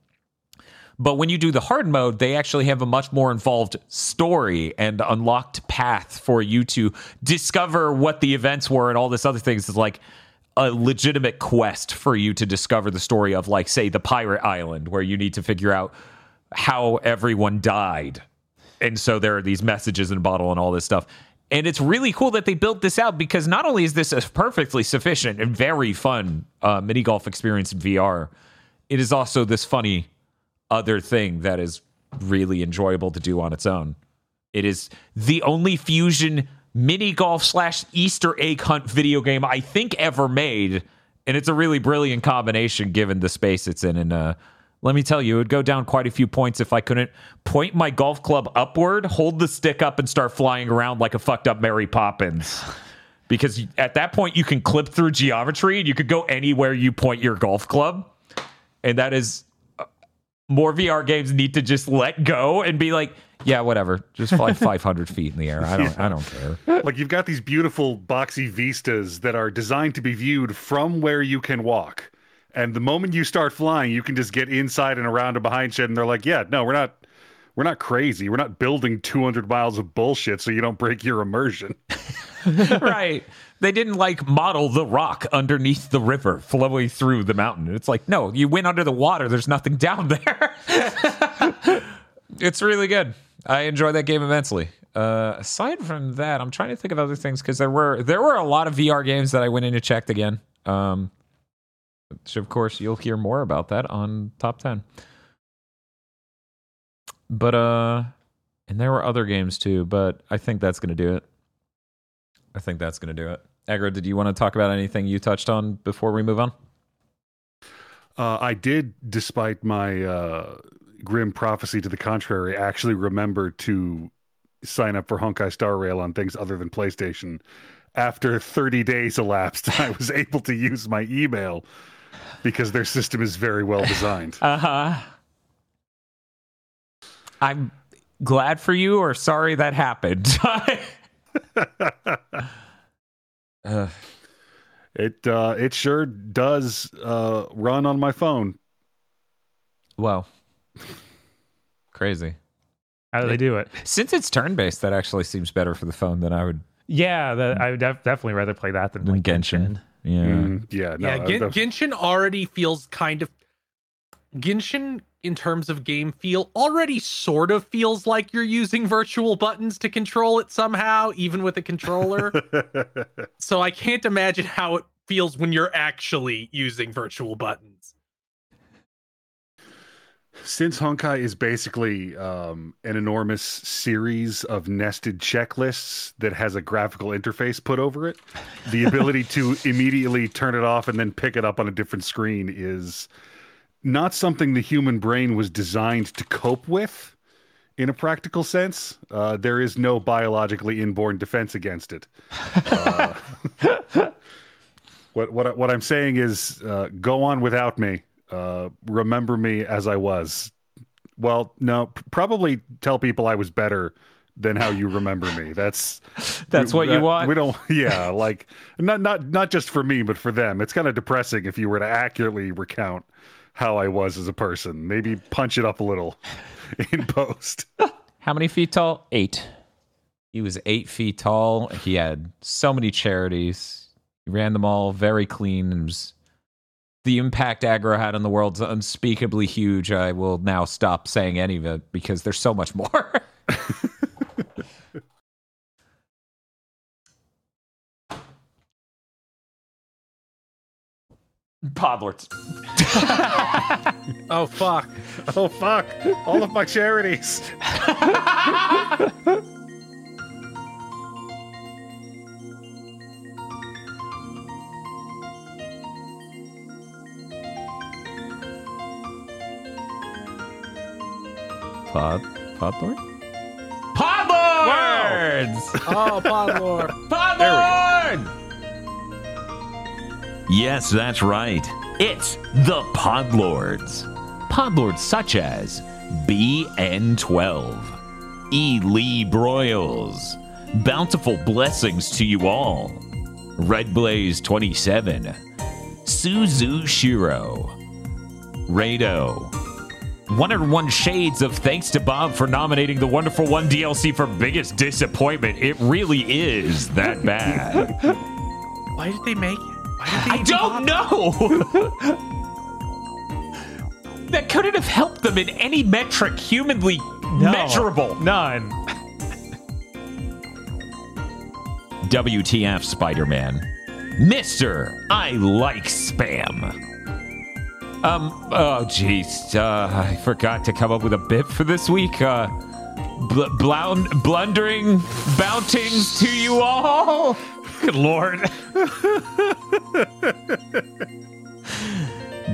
But when you do the hard mode, they actually have a much more involved story and unlocked path for you to discover what the events were and all this other things. It's like a legitimate quest for you to discover the story of, like, say, the pirate island, where you need to figure out how everyone died. And so there are these messages in a bottle and all this stuff. And it's really cool that they built this out because not only is this a perfectly sufficient and very fun uh, mini golf experience in VR, it is also this funny other thing that is really enjoyable to do on its own. It is the only fusion mini golf slash Easter egg hunt video game I think ever made, and it's a really brilliant combination given the space it's in. And uh, let me tell you, it would go down quite a few points if I couldn't point my golf club upward, hold the stick up, and start flying around like a fucked up Mary Poppins. Because at that point, you can clip through geometry and you could go anywhere you point your golf club. And that is more VR games need to just let go and be like, yeah, whatever, just fly 500 feet in the air. I don't, I don't care. Like you've got these beautiful boxy vistas that are designed to be viewed from where you can walk. And the moment you start flying, you can just get inside and around and behind shit. And they're like, yeah, no, we're not, we're not crazy. We're not building 200 miles of bullshit so you don't break your immersion. right. They didn't like model the rock underneath the river flowing through the mountain. It's like, no, you went under the water. There's nothing down there. it's really good. I enjoy that game immensely. Uh, aside from that, I'm trying to think of other things because there were there were a lot of VR games that I went in and checked again. Um, which of course you'll hear more about that on top ten. But uh, and there were other games too. But I think that's gonna do it. I think that's gonna do it. Aggro, did you want to talk about anything you touched on before we move on? Uh, I did, despite my uh, grim prophecy to the contrary, actually remember to sign up for Honkai Star Rail on things other than PlayStation. After 30 days elapsed, I was able to use my email because their system is very well designed. Uh huh. I'm glad for you, or sorry that happened. uh, It uh, it sure does uh, run on my phone. well, crazy. How do they do it? Since it's turn based, that actually seems better for the phone than I would. Yeah, the, I would def- definitely rather play that than Than like Genshin. Yeah. Mm, yeah, no, yeah, Gen- Genshin already feels kind of Genshin in terms of game feel already sort of feels like you're using virtual buttons to control it somehow, even with a controller. so I can't imagine how it feels when you're actually using virtual buttons. Since Honkai is basically um, an enormous series of nested checklists that has a graphical interface put over it, the ability to immediately turn it off and then pick it up on a different screen is not something the human brain was designed to cope with in a practical sense. Uh, there is no biologically inborn defense against it. Uh, what what what I'm saying is, uh, go on without me. Uh, remember me as I was. Well, no, probably tell people I was better than how you remember me. That's That's what you want? We don't. Yeah, like not not not just for me, but for them. It's kind of depressing if you were to accurately recount how I was as a person. Maybe punch it up a little in post. How many feet tall? Eight. He was eight feet tall. He had so many charities. He ran them all very clean. The impact aggro had on the world's unspeakably huge. I will now stop saying any of it because there's so much more. Podlords. Oh fuck. oh fuck! All of my charities. Pod Podlord? Podlord! Oh, Podlord. Podlord! Yes, that's right. It's the Podlords. Podlords such as BN12, E. Lee Broyles. Bountiful blessings to you all. Red Blaze 27, Suzu Shiro, Rado. 101 Shades of thanks to Bob for nominating the Wonderful One DLC for biggest disappointment. It really is that bad. Why did they make it? Why did they I don't know. that couldn't have helped them in any metric humanly No, measurable. None. WTF Spider Man. Mister, I like spam. Um, oh jeez, uh, I forgot to come up with a bit for this week. Uh, bl- blound- blundering bountings to you all. Good lord.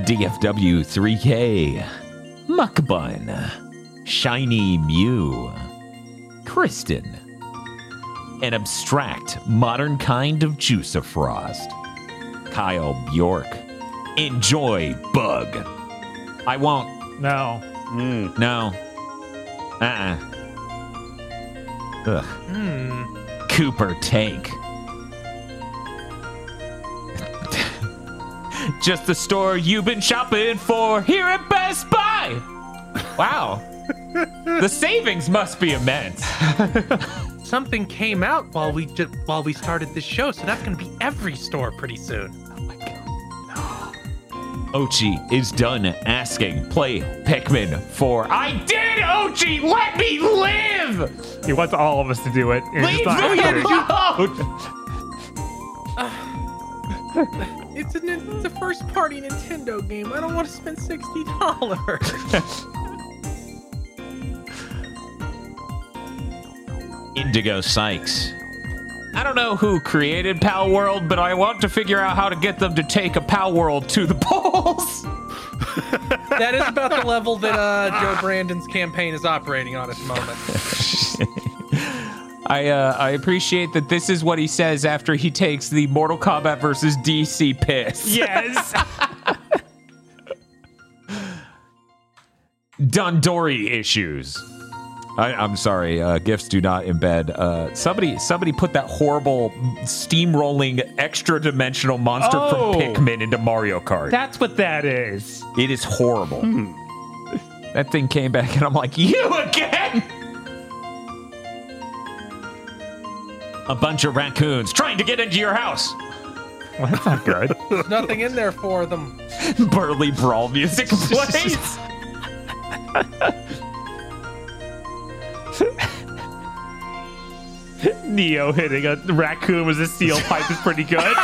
DFW 3K, Muckbun, Shiny Mew, Kristen, an abstract modern kind of Juicer Frost, Kyle Bjork, Enjoy Bug. I won't. No. No. Uh uh Ugh. Cooper Tank. Just the store you've been shopping for here at Best Buy. Wow. the savings must be immense. Something came out while we ju- while we started this show, so that's gonna be every store pretty soon. Oh my god. Ochi is done asking. Play Pikmin 4. I did, Ochi! Let me live! He wants all of us to do it. and it's Leave not me happening. alone! It's a it's a first party Nintendo game. I don't want to spend sixty dollars. Indigo Sykes. I don't know who created Palworld, but I want to figure out how to get them to take a Palworld to the polls. that is about the level that uh, Joe Brandon's campaign is operating on at the moment. I uh, I appreciate that this is what he says after he takes the Mortal Kombat versus DC piss. Yes. Dundori issues. I, I'm sorry, uh, gifts do not embed. Uh, somebody, somebody put that horrible steamrolling extra dimensional monster Oh. from Pikmin into Mario Kart. That's what that is. it is horrible. That thing came back, and I'm like, you again? A bunch of raccoons trying to get into your house. Well, that's not good. There's nothing in there for them. Burly brawl music plays. Neo hitting a raccoon with a steel pipe is pretty good.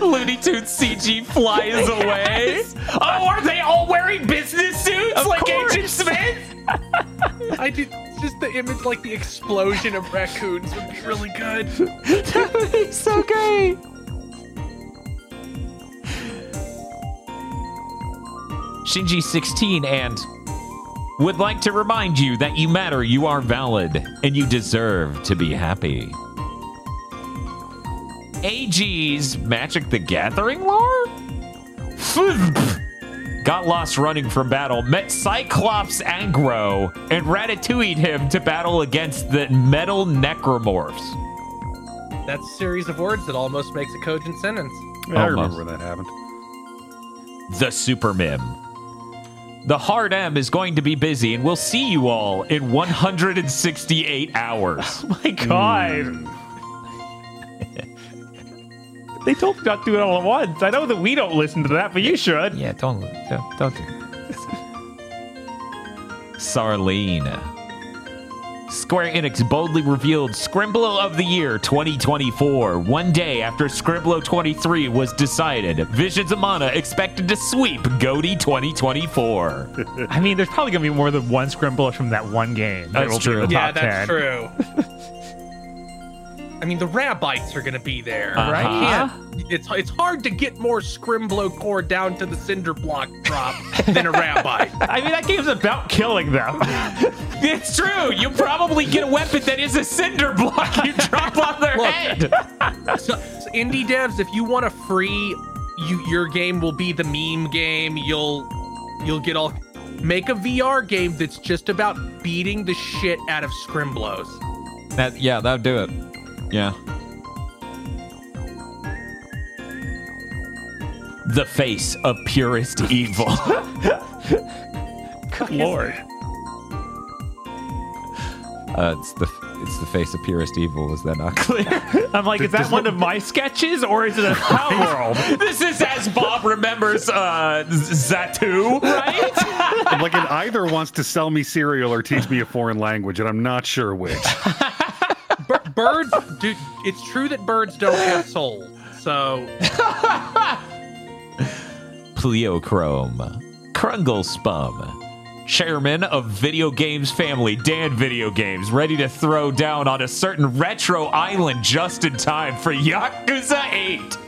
Looney Tunes CG flies away. Oh, are they all wearing business suits like course. Agent Smith? I do just the image, like the explosion of raccoons, would be really good. It's so great. Shinji 16 and would like to remind you that you matter, you are valid, and you deserve to be happy. AG's Magic the Gathering lore? Got lost running from battle, met Cyclops aggro, and ratatouille'd him to battle against the metal necromorphs. That's a series of words that almost makes a cogent sentence. I remember when that happened. the Super Mim. The Hard M is going to be busy, and we'll see you all in 168 hours. Oh my God. Hmm. They told me not to do it all at once. I know that we don't listen to that, but you should. yeah, don't don't, don't do Sarlene. Square Enix boldly revealed Scrimblow of the Year 2024, one day after Scrimblow 23 was decided. Visions of Mana expected to sweep GOTY 2024. I mean, there's probably going to be more than one Scrimbler from that one game. That's will be in true. Yeah, that's 10. true. I mean, the Rabbites are going to be there, Uh-huh. right? Yeah. It's it's hard to get more Scrimblow core down to the cinder block drop than a rabbi. I mean, that game's about killing them. It's true. You probably get a weapon that is a cinder block you drop on their Look. head. so, so indie devs, if you want a free, you your game will be the meme game. You'll you'll get all. Make a VR game that's just about beating the shit out of Scrimblows. That yeah, that would do it. Yeah. The face of purest evil. Good lord. Uh, it's the it's the face of purest evil. Was that not clear? I'm like, is that one of my sketches or is it a Palworld? this is as Bob remembers uh, Z- Zatu, right? like it either wants to sell me cereal or teach me a foreign language, and I'm not sure which. Bir- birds, dude. It's true that birds don't have souls. So Pleochrome, Krungle Spum, chairman of video games family, Dan Video Games, ready to throw down on a certain retro island just in time for Yakuza 8.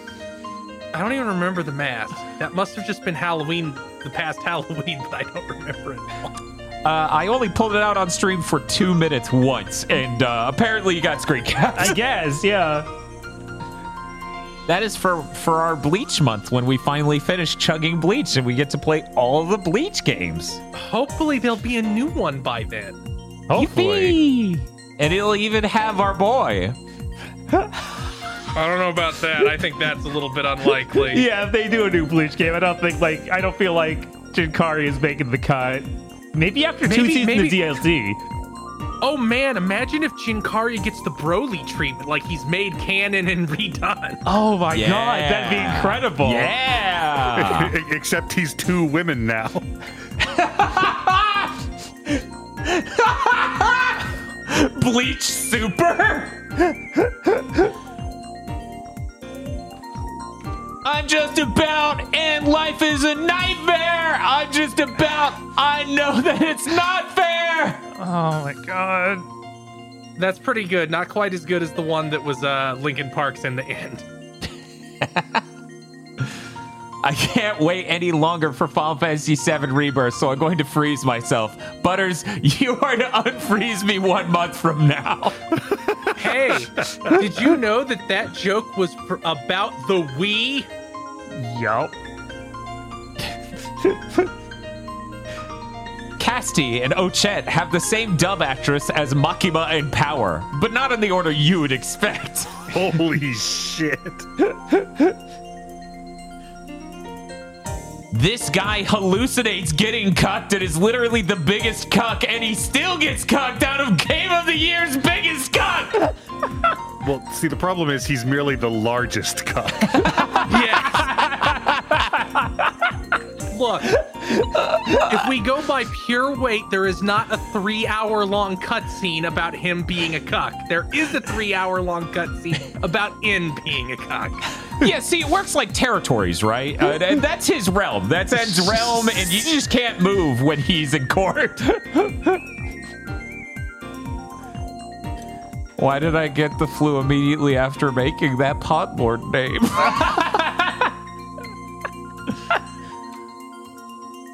I don't even remember the mask. That must have just been Halloween, the past Halloween, but I don't remember it. At all. Uh, I only pulled it out on stream for two minutes once, and uh, apparently you got screen caps. I guess, yeah. That is for for our Bleach month when we finally finish chugging Bleach and we get to play all the Bleach games. Hopefully, there'll be a new one by then. Hopefully. Yippee! And it'll even have our boy. I don't know about that. I think that's a little bit unlikely. Yeah, if they do a new Bleach game, I don't think like I don't feel like Jin Kariya is making the cut. Maybe after two seasons maybe- of DLC. Oh man, imagine if Jin Kariya gets the Broly treatment, like he's made canon and redone. Oh my Yeah. god, that'd be incredible. Yeah. Except he's two women now. Bleach Super? I'm just about, and life is a nightmare. I'm just about, I know that it's not fair. Oh my god. That's pretty good. Not quite as good as the one that was uh, Linkin Park's in the end. I can't wait any longer for Final Fantasy VII Rebirth, so I'm going to freeze myself. Butters, you are to unfreeze me one month from now. Hey, did you know that that joke was for, about the Wii? Yup. Castti and Ochette have the same dub actress as Makima and Power, but not in the order you would expect. Holy shit. This guy hallucinates getting cucked and is literally the biggest cuck, and he still gets cucked out of Game of the Year's biggest cuck! Well, see, the problem is he's merely the largest cup. Yes. Look, if we go by pure weight, there is not a three hour long cutscene about him being a cuck. There is a three hour long cutscene about In being a cuck. yeah, see, it works like territories, right? Uh, and that's his realm. That's Ed's realm, and you just can't move when he's in court. Why did I get the flu immediately after making that Podlord name?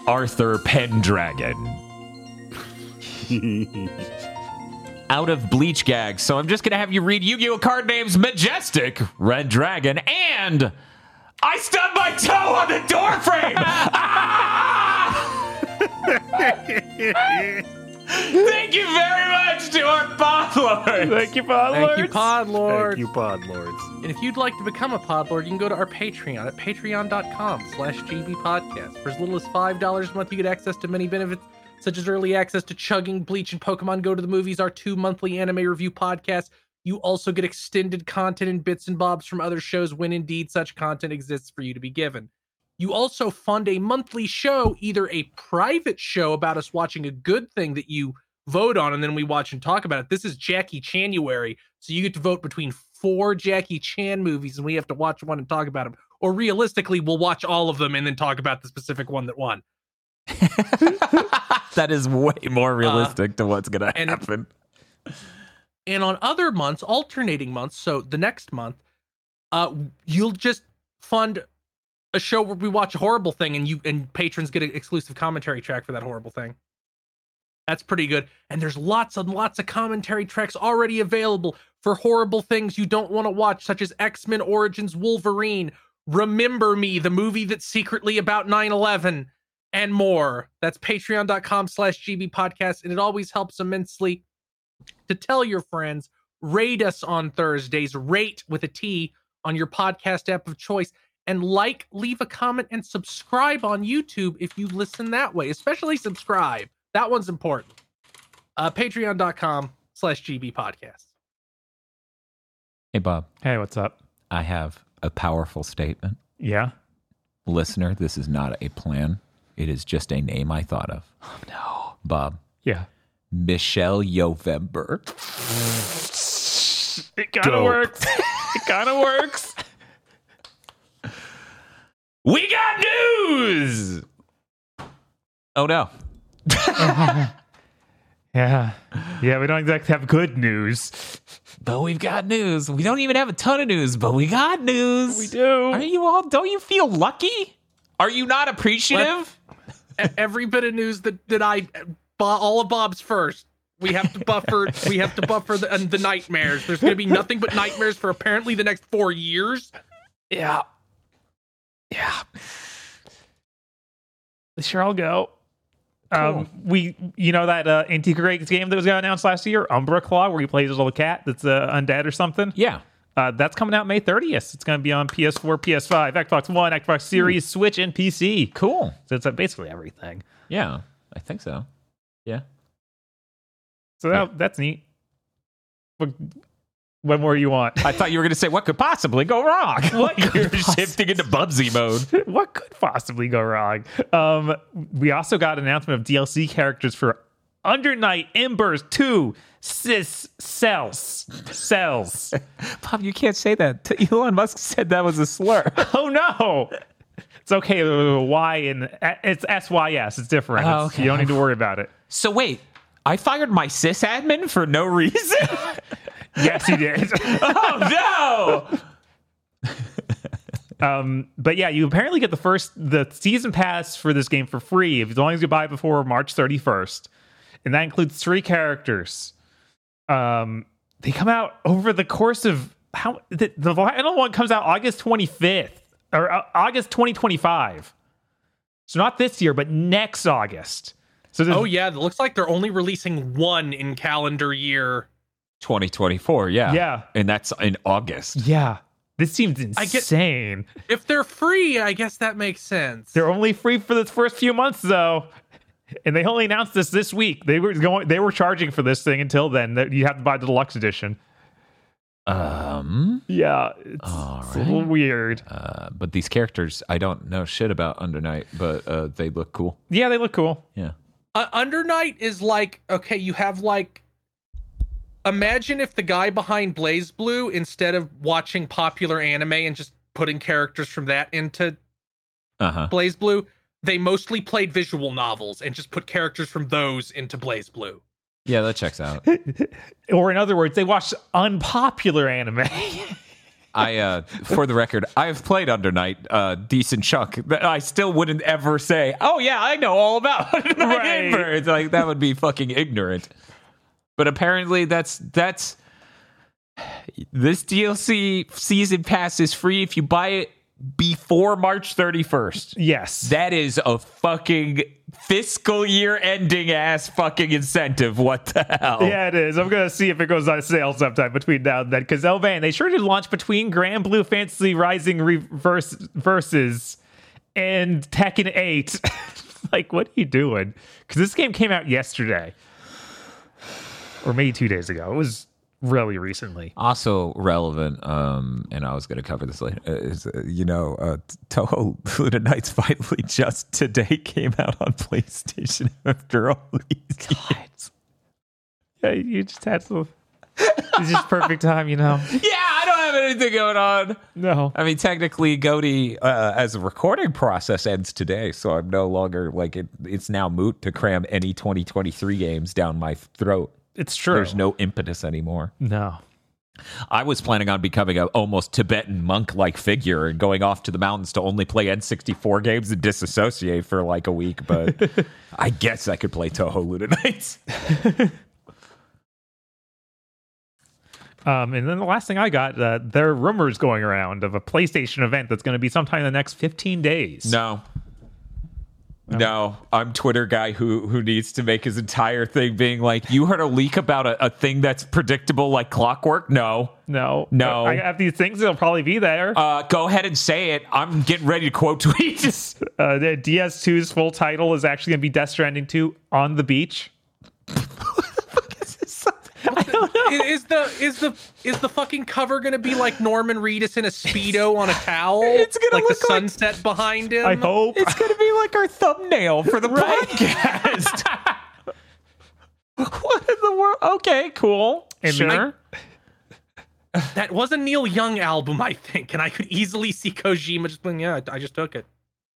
Arthur Pendragon. Out of bleach gags, so I'm just gonna have you read Yu-Gi-Oh card names: Majestic, Red Dragon, and I stubbed my toe on the doorframe. ah! Thank you very much to our Podlord. Thank you, podlords. Thank you, Lords. Podlord. Thank you, Podlords. And if you'd like to become a Podlord, you can go to our Patreon at patreon.com slash gbpodcast. For as little as $5 a month, you get access to many benefits, such as early access to Chugging, Bleach, and Pokemon Go to the Movies, our two monthly anime review podcasts. You also get extended content and bits and bobs from other shows when indeed such content exists for you to be given. You also fund a monthly show, either a private show about us watching a good thing that you vote on and then we watch and talk about it. This is Jackie January, so you get to vote between four Jackie Chan movies and we have to watch one and talk about them. Or realistically, we'll watch all of them and then talk about the specific one that won. that is way more realistic to what's gonna happen. And on other months, alternating months, so the next month, uh, you'll just fund a show where we watch a horrible thing, and you and patrons get an exclusive commentary track for that horrible thing. That's pretty good. And there's lots and lots of commentary tracks already available for horrible things you don't want to watch, such as X Men Origins Wolverine, Remember Me, the movie that's secretly about 9 11, and more. That's patreon.com slash GB podcast. And it always helps immensely to tell your friends, rate us on Thursdays, rate with a T on your podcast app of choice, and like, leave a comment, and subscribe on YouTube if you listen that way, especially subscribe. That one's important. Uh, Patreon.com slash GB podcast. Hey, Bob, Hey, what's up? I have a powerful statement. Yeah. Listener, this is not a plan. It is just a name I thought of. Oh, no. Bob, Yeah. Michelle Yovember. It kind of works. it kind of works. We got news! Oh, no. Yeah. Yeah, we don't exactly have good news. But we've got news. We don't even have a ton of news, but we got news. We do. Are you all, don't you feel lucky? Are you not appreciative? E- Every bit of news that, that I, all of Bob's first. We have to buffer. we have to buffer the, and the nightmares. There's going to be nothing but nightmares for apparently the next four years. Yeah. Yeah. Sure, I'll go. Um, we, you know, that uh, Inti Creates game that was got announced last year, Umbraclaw, where he plays a little cat that's uh, undead or something. yeah. Uh, that's coming out May 30th. It's going to be on PS4, PS5, Xbox One, Xbox Series, Switch, and PC. Cool. So it's uh, basically everything. Yeah, I think so. Yeah. So that, that's neat. What, what more you want? I thought you were going to say, what could possibly go wrong? What You're shifting into Bubsy mode. what could possibly go wrong? Um, we also got an announcement of DLC characters for Under Night In-Birth 2 Sis Cells. Cells. Bob, you can't say that. Elon Musk said that was a slur. oh no! It's okay. Y and it's SYS. It's different. Oh, It's- You don't need to worry about it. so wait, I fired my sysadmin for no reason? Yes, you did. oh no! um, but yeah, you apparently get the first the season pass for this game for free if as long as you buy it before March 31st, and that includes three characters. Um, they come out over the course of how the, the final one comes out August 25th or uh, August 2025. So not this year, but next August. So Oh yeah, it looks like they're only releasing one in calendar year. 2024, yeah. Yeah. And that's in August. yeah, this seems I get- insane. If they're free, I guess that makes sense. They're only free for the first few months though. And they only announced this this week. They were going they were charging for this thing until then that you have to buy the deluxe edition. Um, Yeah, it's, All it's a little weird. uh, but these characters, I don't know shit about Undernight, but uh, they look cool. Yeah, they look cool. Yeah. uh, Under Night is like okay, you have like imagine if the guy behind BlazBlue instead of watching popular anime and just putting characters from that into Uh huh. BlazBlue, they mostly played visual novels and just put characters from those into BlazBlue. Yeah, that checks out. Or in other words, they watched unpopular anime. I, uh, for the record, I've played Undernight, uh, decent chunk. But I still wouldn't ever say, "Oh yeah, I know all about Undernight Right. Ember." Like that would be fucking ignorant. But apparently, that's that's this DLC season pass is free if you buy it before March thirty first. yes. That is a fucking fiscal year ending ass fucking incentive. What the hell? yeah, it is. I'm gonna see if it goes on sale sometime between now and then. Because man, they sure did launch between Granblue Fantasy Rising Reverse versus and Tekken 8. like, what are you doing? Because this game came out yesterday, or maybe two days ago. It was really recently. Also relevant, um, and I was going to cover this later. Is uh, you know, uh, Touhou Luna Nights finally just today came out on PlayStation after all these years. Yeah, you just had to. It's just perfect time, you know. Yeah, I don't have anything going on. No. I mean, technically, GOTY uh, as a recording process ends today, so I'm no longer like it. It's now moot to cram any 2023 games down my throat. It's true. There's no impetus anymore. no. I was planning on becoming a almost Tibetan monk like figure and going off to the mountains to only play N64 games and disassociate for like a week, but I guess I could play Touhou Luna Nights. Um, and then the last thing I got, uh, there are rumors going around of a PlayStation event that's going to be sometime in the next 15 days. No. No, I'm Twitter guy who who needs to make his entire thing being like, you heard a leak about a, a thing that's predictable like clockwork? No. No. No. I have these things that'll probably be there. Uh, go ahead and say it. I'm getting ready to quote tweet. Uh, the DS2's full title is actually going to be Death Stranding 2 on the beach. is, is the is the is the fucking cover gonna be like Norman Reedus in a speedo on a towel? It's gonna like the look like- sunset behind him. I hope. It's gonna be like our thumbnail for the podcast. what in the world? Okay, cool. And sure. That was a Neil Young album, I think, and I could easily see Kojima just being, yeah, I, I just took it.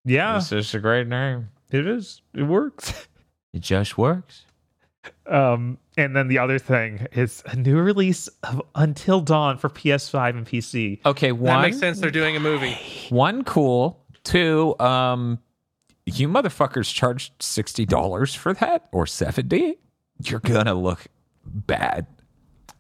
Yeah, This is a great name. it is. It works. It just works. Um, and then the other thing is a new release of Until Dawn for PS5 and PC. Okay, That one, makes sense. They're doing a movie. one cool. Two, um, you motherfuckers charged sixty dollars for that or seventy. You're gonna look bad.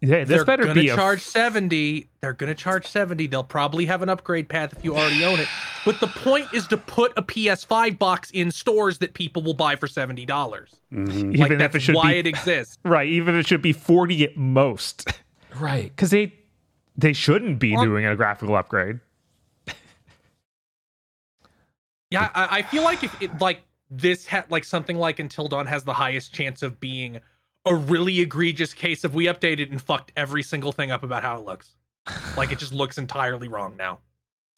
Yeah, this They're better gonna be a charge seventy. They're gonna charge seventy. They'll probably have an upgrade path if you already own it. But the point is to put a PS5 box in stores that people will buy for seventy dollars. Mm-hmm. even Like if that's it should why be it exists. right. Even if it should be forty at most, Right. because they they shouldn't be Well- doing a graphical upgrade. Yeah, I, I feel like if it like this had like something like Until Dawn has the highest chance of being a really egregious case of we updated and fucked every single thing up about how it looks. like it just looks entirely wrong now.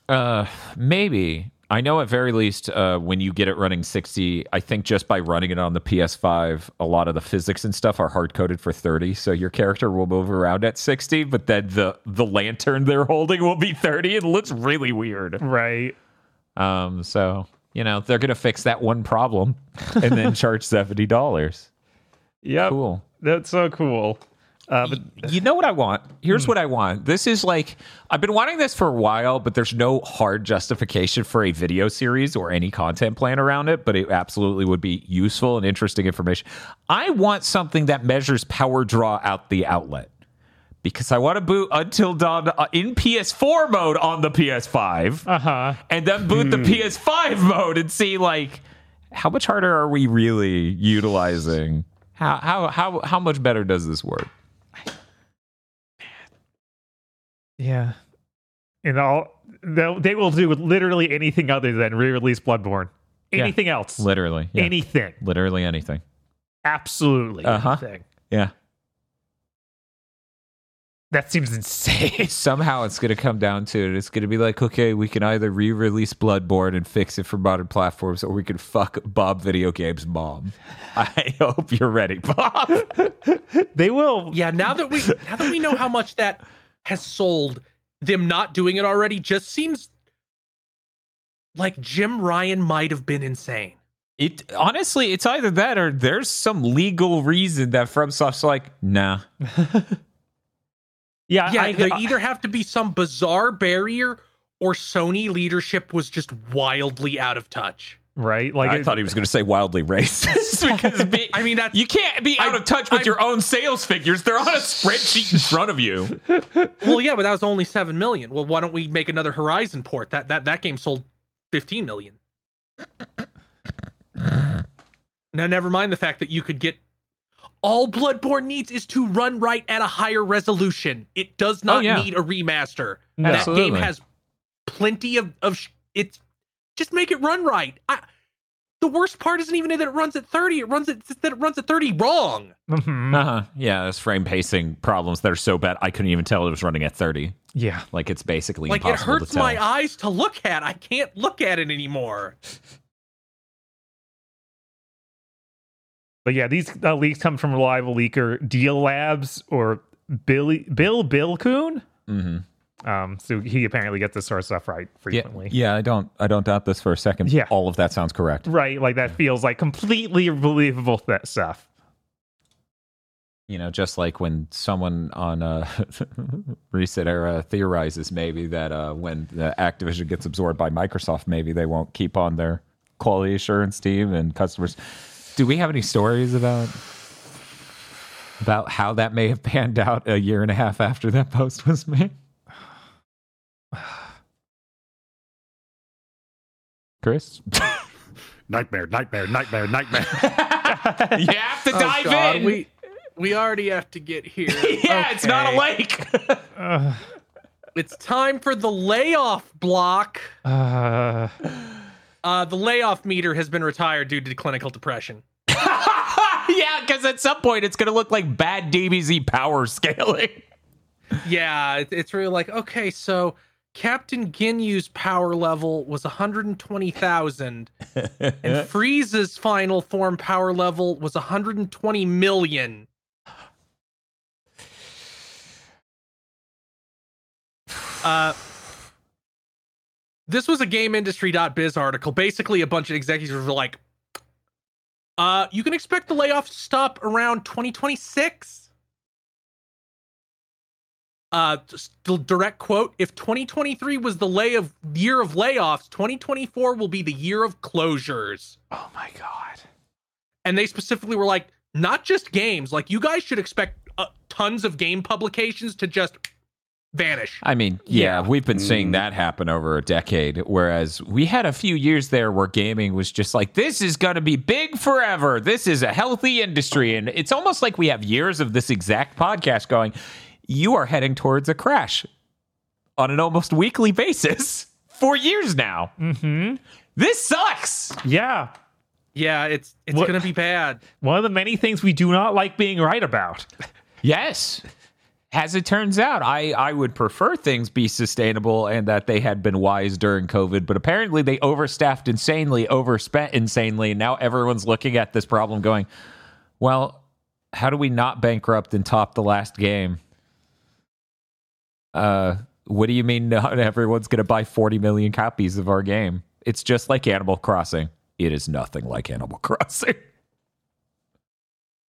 Uh, maybe. I know at very least uh, when you get it running 60, I think just by running it on the PS5, a lot of the physics and stuff are hard coded for 30. So your character will move around at 60, but then the the lantern they're holding will be 30. It looks really weird. Right. Um, so, you know, they're going to fix that one problem and then charge $70. Yeah. Cool. That's so cool. Uh, but you know what I want? Here's hmm. what I want. This is like I've been wanting this for a while, but there's no hard justification for a video series or any content plan around it. But it absolutely would be useful and interesting information. I want something that measures power draw out the outlet because I want to boot Until Dawn uh, in PS4 mode on the PS5, uh-huh. and then boot the hmm. PS5 mode and see like how much harder are we really utilizing how how how how much better does this work? Yeah. And all they'll, they will do literally anything other than re-release Bloodborne. Yeah. Anything else? Literally, yeah. Anything. literally anything. Absolutely Uh-huh. anything. Yeah. That seems insane. Somehow it's going to come down to it. It's going to be like, okay, we can either re-release Bloodborne and fix it for modern platforms, or we can fuck Bob Video Games mom. I hope you're ready, Bob. they will. Yeah, now that we now that we know how much that has sold, them not doing it already just seems like Jim Ryan might have been insane. It honestly, it's either that or there's some legal reason that FromSoft's like, nah. Yeah. Yeah, I, there I- either have to be some bizarre barrier or Sony leadership was just wildly out of touch. right. Like I it- thought he was going to say wildly racist because be, I mean, that's you can't be out I- of touch with I'm- your own sales figures. They're on a spreadsheet in front of you. well, yeah, but that was only seven million. Well, why don't we make another Horizon port? That that that game sold fifteen million. now, never mind the fact that you could get all Bloodborne needs is to run right at a higher resolution. It does not Oh, yeah. need a remaster. No. That Absolutely. game has plenty of of sh- it's just make it run right. I, the worst part isn't even that it runs at 30. It runs at that it runs at 30 wrong. Mhm. Uh-huh. Yeah, there's frame pacing problems that are so bad I couldn't even tell it was running at 30. Yeah. Like it's basically Like it impossible hurts to tell. my eyes to look at. I can't look at it anymore. But yeah, these uh, leaks come from reliable leaker Dealabs or Billy billbil-kun. hmm Um, so he apparently gets this sort of stuff right frequently. yeah, I don't, I don't doubt this for a second. Yeah. all of that sounds correct. Right, like that feels like completely believable that stuff. You know, just like when someone on a ResetEra theorizes maybe that uh, when the Activision gets absorbed by Microsoft, maybe they won't keep on their quality assurance team and customers. Do we have any stories about about how that may have panned out a year and a half after that post was made? Chris, Nightmare, nightmare, nightmare, nightmare. you have to Oh, dive God, in. we we already have to get here. yeah, it's not a lake. Uh, It's time for the layoff block. uh, Uh, the layoff meter has been retired due to clinical depression. yeah, because at some point it's going to look like bad DBZ power scaling. Yeah, it's really like okay, so Captain Ginyu's power level was 120,000, and Frieza's final form power level was 120 million. Uh, this was a GameIndustry.biz article. Basically, a bunch of executives were like, "Uh, you can expect the layoffs to stop around 2026." uh direct quote if 2023 was the lay of year of layoffs 2024 will be the year of closures Oh my god. and they specifically were like not just games like you guys should expect uh, tons of game publications to just vanish I mean, yeah, Yeah. we've been seeing that happen over a decade. Whereas we had a few years there where gaming was just like, this is going to be big forever. This is a healthy industry. And it's almost like we have years of this exact podcast going, you are heading towards a crash on an almost weekly basis for years now. hmm This sucks. Yeah. yeah it's it's What- gonna be bad One of the many things we do not like being right about. Yes. As it turns out, I, I would prefer things be sustainable and that they had been wise during COVID, but apparently they overstaffed insanely, overspent insanely, and now everyone's looking at this problem going, well, how do we not bankrupt and top the last game? Uh, what do you mean not everyone's going to buy 40 million copies of our game? It's just like Animal Crossing. It is nothing like Animal Crossing.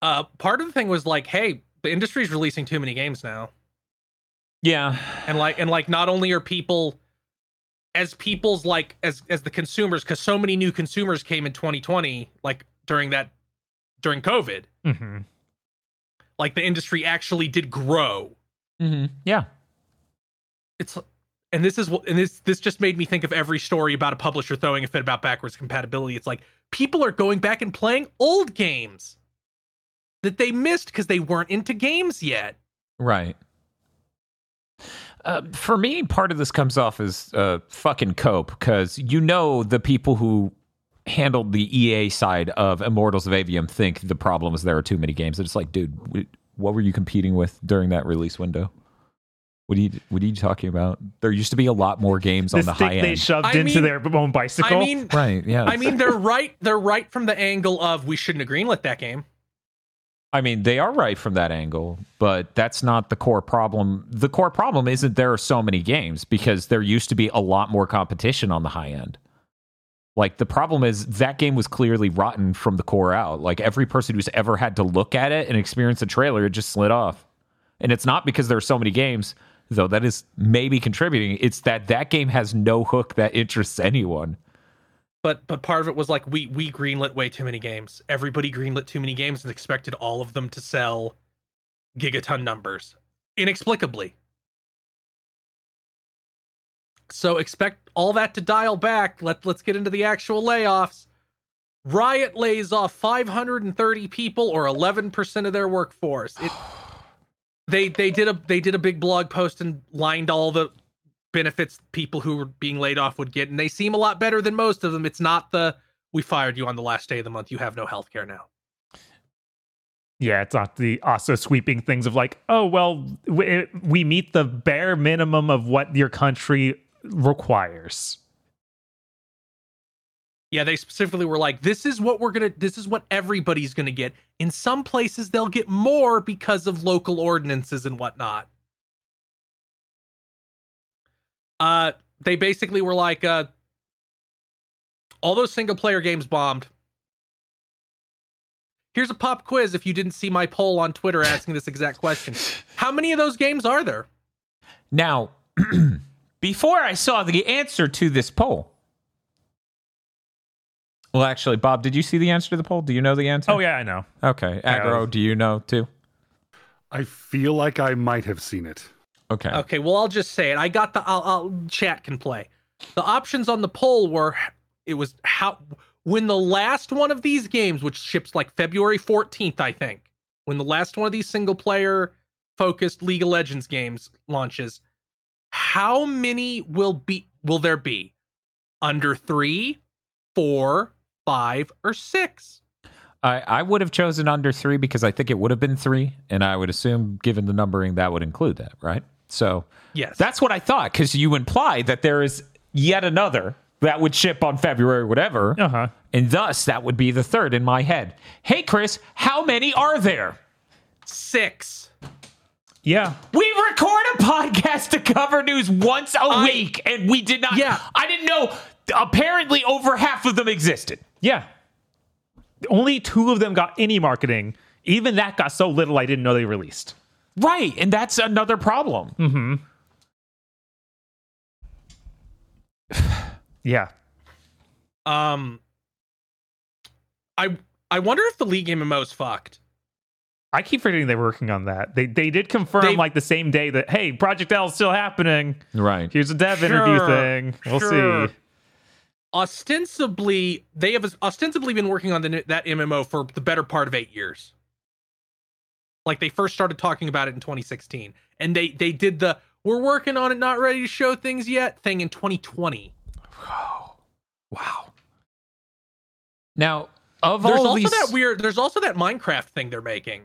uh part of the thing was like hey the industry's releasing too many games now Yeah. and like and like not only are people as people's like as as the consumers because so many new consumers came in 2020 like during that during covid hmm like the industry actually did grow Mm-hmm. Yeah. it's and this is what and this this just made me think of every story about a publisher throwing a fit about backwards compatibility it's like people are going back and playing old games that they missed because they weren't into games yet Right. Uh, for me, part of this comes off as uh, fucking cope because you know the people who handled the EA side of Immortals of Aveum think the problem is there are too many games. It's like, dude, what were you competing with during that release window? What are you What are you talking about? There used to be a lot more games on the thing high they end. shoved I into mean- their own bicycle. i mean right? Yeah. i mean they're right they're right from the angle of we shouldn't have greenlit that game I mean, they are right from that angle, but that's not the core problem. The core problem isn't there are so many games because there used to be a lot more competition on the high end. Like the problem is that game was clearly rotten from the core out. Like every person who's ever had to look at it and experience a trailer, it just slid off. And it's not because there are so many games, though that is maybe contributing. It's that that game has no hook that interests anyone. But but part of it was like we we greenlit way too many games. Everybody greenlit too many games and expected all of them to sell gigaton numbers inexplicably. So expect all that to dial back. Let let's get into the actual layoffs. Riot lays off 530 people or 11% of their workforce. It, they they did a they did a big blog post and lined all the benefits people who were being laid off would get and they seem a lot better than most of them. It's not the we fired you on the last day of the month. You have no health care now. Yeah, it's not the also sweeping things of like, oh well, we, we meet the bare minimum of what your country requires. yeah they specifically were like this is what we're gonna this is what everybody's gonna get. In some places they'll get more because of local ordinances and whatnot uh they basically were like uh all those single player games bombed here's a pop quiz if you didn't see my poll on Twitter asking this exact question. How many of those games are there? Now, before I saw the answer to this poll, well, actually, Bob, did you see the answer to the poll? Do you know the answer? Oh yeah, I know. Okay. Yeah, Agro, do you know too? I feel like I might have seen it. Okay. Okay, well I'll just say it. I got the I'll, I'll chat can play. The options on the poll were it was how when the last one of these games, which ships like February 14th, I think, when the last one of these single player focused League of Legends games launches, how many will be will there be? Under three, four, five, or six? I, I would have chosen under three because I think it would have been three, and I would assume, given the numbering, that would include that, right? So Yes. that's what I thought because you imply that there is yet another that would ship on February, whatever, Uh huh. and thus that would be the third in my head. Hey, Chris, how many are there? six. Yeah. We record a podcast to cover news once a I- week, and we did not. Yeah. I didn't know. Apparently, over half of them existed. Yeah. Only two of them got any marketing. Even that got so little I didn't know they released. Right, and that's another problem. Mm-hmm. Yeah. Um I I wonder if the League MMO's fucked. I keep forgetting they were working on that. They they did confirm They- like the same day that hey, Project L is still happening. Right. Here's a dev interview thing. We'll sure. see. ostensibly they have ostensibly been working on the, that MMO for the better part of eight years. Like they first started talking about it in 2016, and they they did the "we're working on it, not ready to show things yet" thing in 2020. Wow. Now, of There's all also these, that weird. There's also that Minecraft thing they're making,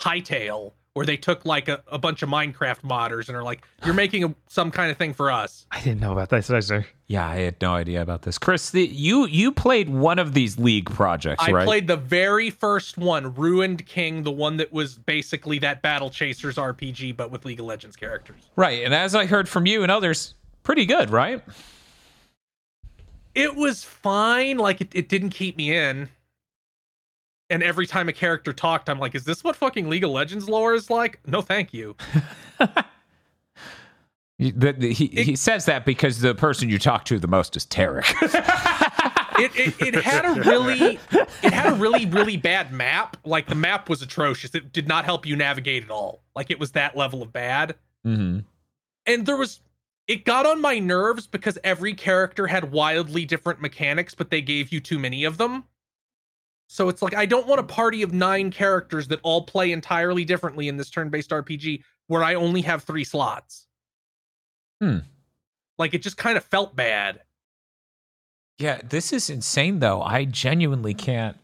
Hytale, where they took like a, a bunch of Minecraft modders and are like, "You're making a, some kind of thing for us." I didn't know about this either. yeah, I had no idea about this. Chris, the, you you played one of these league projects, I right? played the very first one, Ruined King, the one that was basically that Battle Chasers RPG, but with League of Legends characters. right, and as I heard from you and others, pretty good, right? It was fine. Like, it, it didn't keep me in. And every time a character talked, I'm like, is this what fucking League of Legends lore is like? No, thank you. The- the- he, he says that because the person you talk to the most is Tarek. It, it, it had a really it had a really really bad map like the map was atrocious it did not help you navigate at all like it was that level of bad hmm and there was it got on my nerves because every character had wildly different mechanics but they gave you too many of them so it's like i don't want a party of nine characters that all play entirely differently in this turn-based rpg where i only have three slots Hmm. like it just kind of felt bad Yeah, this is insane though. I genuinely can't.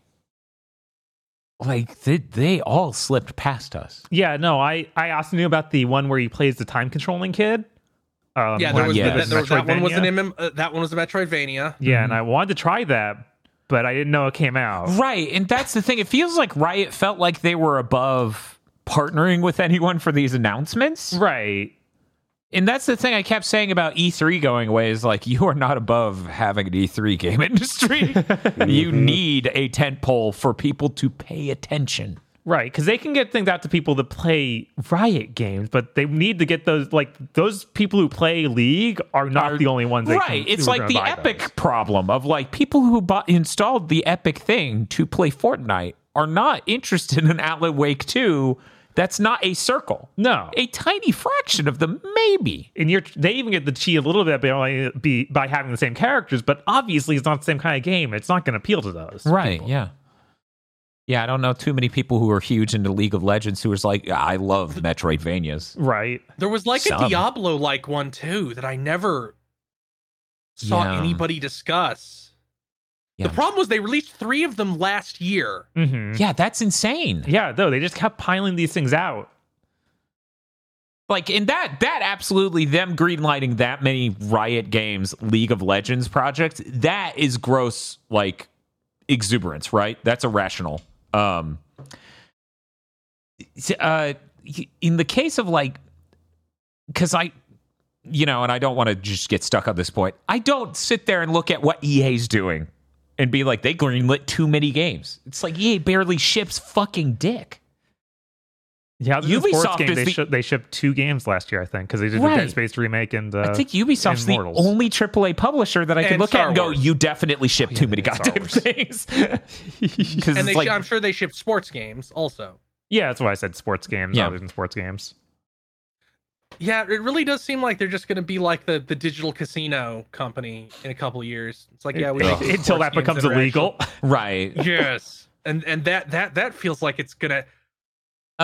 Like they they all slipped past us. Yeah, no, I I also knew about the one where he plays the time controlling kid. Um, yeah there was, yeah, the, there was that one was an MM, uh, that one was a metroidvania Yeah, and I wanted to try that, but I didn't know it came out. Right, and that's the thing. It feels like Riot felt like they were above partnering with anyone for these announcements. Right. And that's the thing I kept saying about E3 going away is like you are not above having an E3 game industry. you mm-hmm. need a tent pole for people to pay attention. Right, because they can get things out to people that play Riot games, but they need to get those like those people who play League are not Are- the only ones. They right. can, it's like the Epic those. problem of like people who bought, installed the Epic thing to play Fortnite are not interested in Alan Wake 2. That's not a circle. No, A tiny fraction of them, maybe. and you're they even get the cheat a little bit by, by having the same characters, but obviously it's not the same kind of game. It's not going to appeal to those. Right. people. Yeah. Yeah, I don't know too many people who are huge into League of Legends who was like, I love Metroidvanias. Right. There was like a Diablo like one too that I never saw Yeah. anybody discuss. Yeah. The problem was they released three of them last year. hmm Yeah, that's insane. Yeah, though they just kept piling these things out. Like in that that absolutely them greenlighting that many Riot Games League of Legends projects, that is gross like exuberance, right? That's irrational. Um uh in the case of like cuz I you know, and I don't want to just get stuck on this point. I don't sit there and look at what EA's doing and be like, they greenlit too many games. It's like EA barely ships fucking dick. Yeah, the Ubisoft game, is they, the- shi- they shipped two games last year, I think, because they did Right. the Dead Space remake and uh, I think Ubisoft's the Immortals. only AAA publisher that I can And look Star at and go, Wars. you definitely ship too many and Star goddamn Wars. things. And they, like, I'm sure they ship sports games also. yeah, that's why I said sports games Yeah. other than sports games. Yeah, it really does seem like they're just going to be like the, the digital casino company in a couple of years. It's like, yeah, we make until that becomes are illegal. right. yes, and and that that that feels like it's gonna.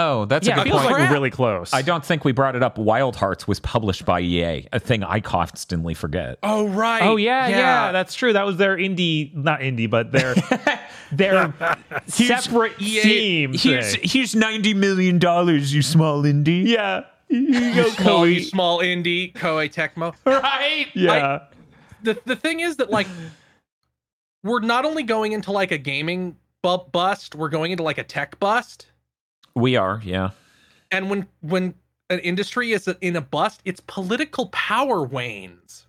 Oh, that's yeah, a it good feels point. like we're really close. I don't think we brought it up. Wild Hearts was published by EA, a thing I constantly forget. Oh right. Oh yeah, yeah, that's true. That was their indie, not indie, but their their separate EA team. Here's here's ninety million dollars, you small indie. yeah, you go, small, you Koei. small indie Koei Tecmo. Right? Yeah, the the thing is that like we're not only going into like a gaming bu- bust, we're going into like a tech bust. We are, yeah. And when when an industry is in a bust, its political power wanes.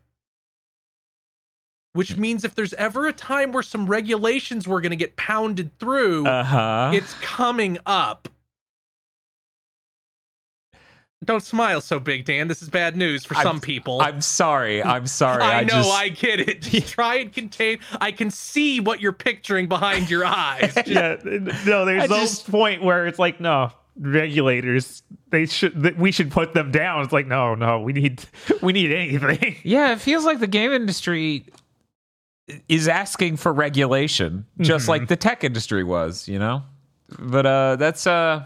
Which means if there's ever a time where some regulations were going to get pounded through, Uh huh. it's coming up. Don't smile so big, Dan. This is bad news for I'm- some people. I'm sorry. I'm sorry. I, I, know, just- I get it. Just try and contain. I can see what you're picturing behind your eyes. Just- yeah. No, there's I no just- point where it's like, no, regulators, they should, that we should put them down. It's like, no, no, we need, we need anything. Yeah, it feels like the game industry is asking for regulation, just Mm-hmm. like the tech industry was, you know? But uh that's uh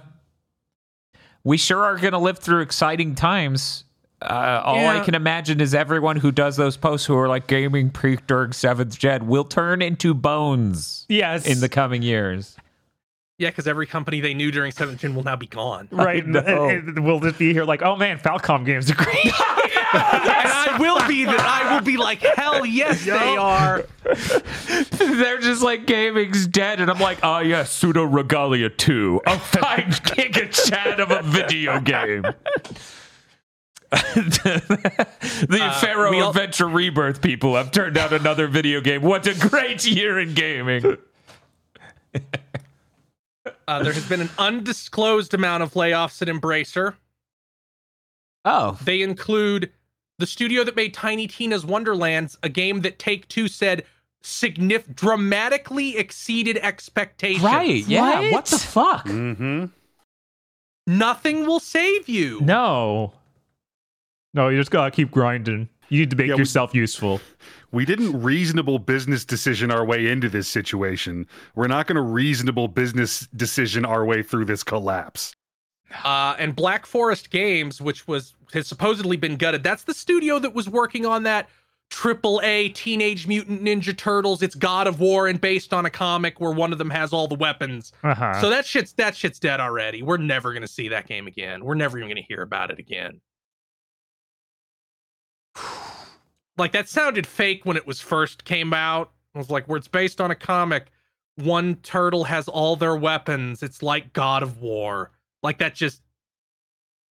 we sure are gonna live through exciting times. Uh, all I can imagine is everyone who does those posts who are like gaming peak during seventh gen will turn into bones Yes, in the coming years. yeah, because every company they knew during seventh gen will now be gone. right. know. and- and we'll just be here like, oh man, Falcom games are great. and I will be that. I will be like, hell yes, they are. They're just like gaming's dead, and I'm like, oh yeah, Pseudoregalia two, a five giga chat of a video game. the Pharaoh all- Adventure Rebirth people have turned out another video game. What a great year in gaming! Uh, there has been an undisclosed amount of layoffs at Embracer. Oh, They include the studio that made Tiny Tina's Wonderlands, a game that Take Two said signif- dramatically exceeded expectations. right, yeah. What, What? the fuck? Mm-hmm. Nothing will save you. no, no, you just gotta keep grinding. You need to make Yeah, we- yourself useful. We didn't reasonable business decision our way into this situation. We're not going to reasonable business decision our way through this collapse. Uh, and Black Forest Games, which was has supposedly been gutted, that's the studio that was working on that triple A Teenage Mutant Ninja Turtles. It's God of War and based on a comic where one of them has all the weapons. Uh-huh. So that shit's that shit's dead already. We're never gonna see that game again. We're never even gonna hear about it again. Like that sounded fake when it was first came out. It was like where it's based on a comic. One turtle has all their weapons. It's like God of War. Like that just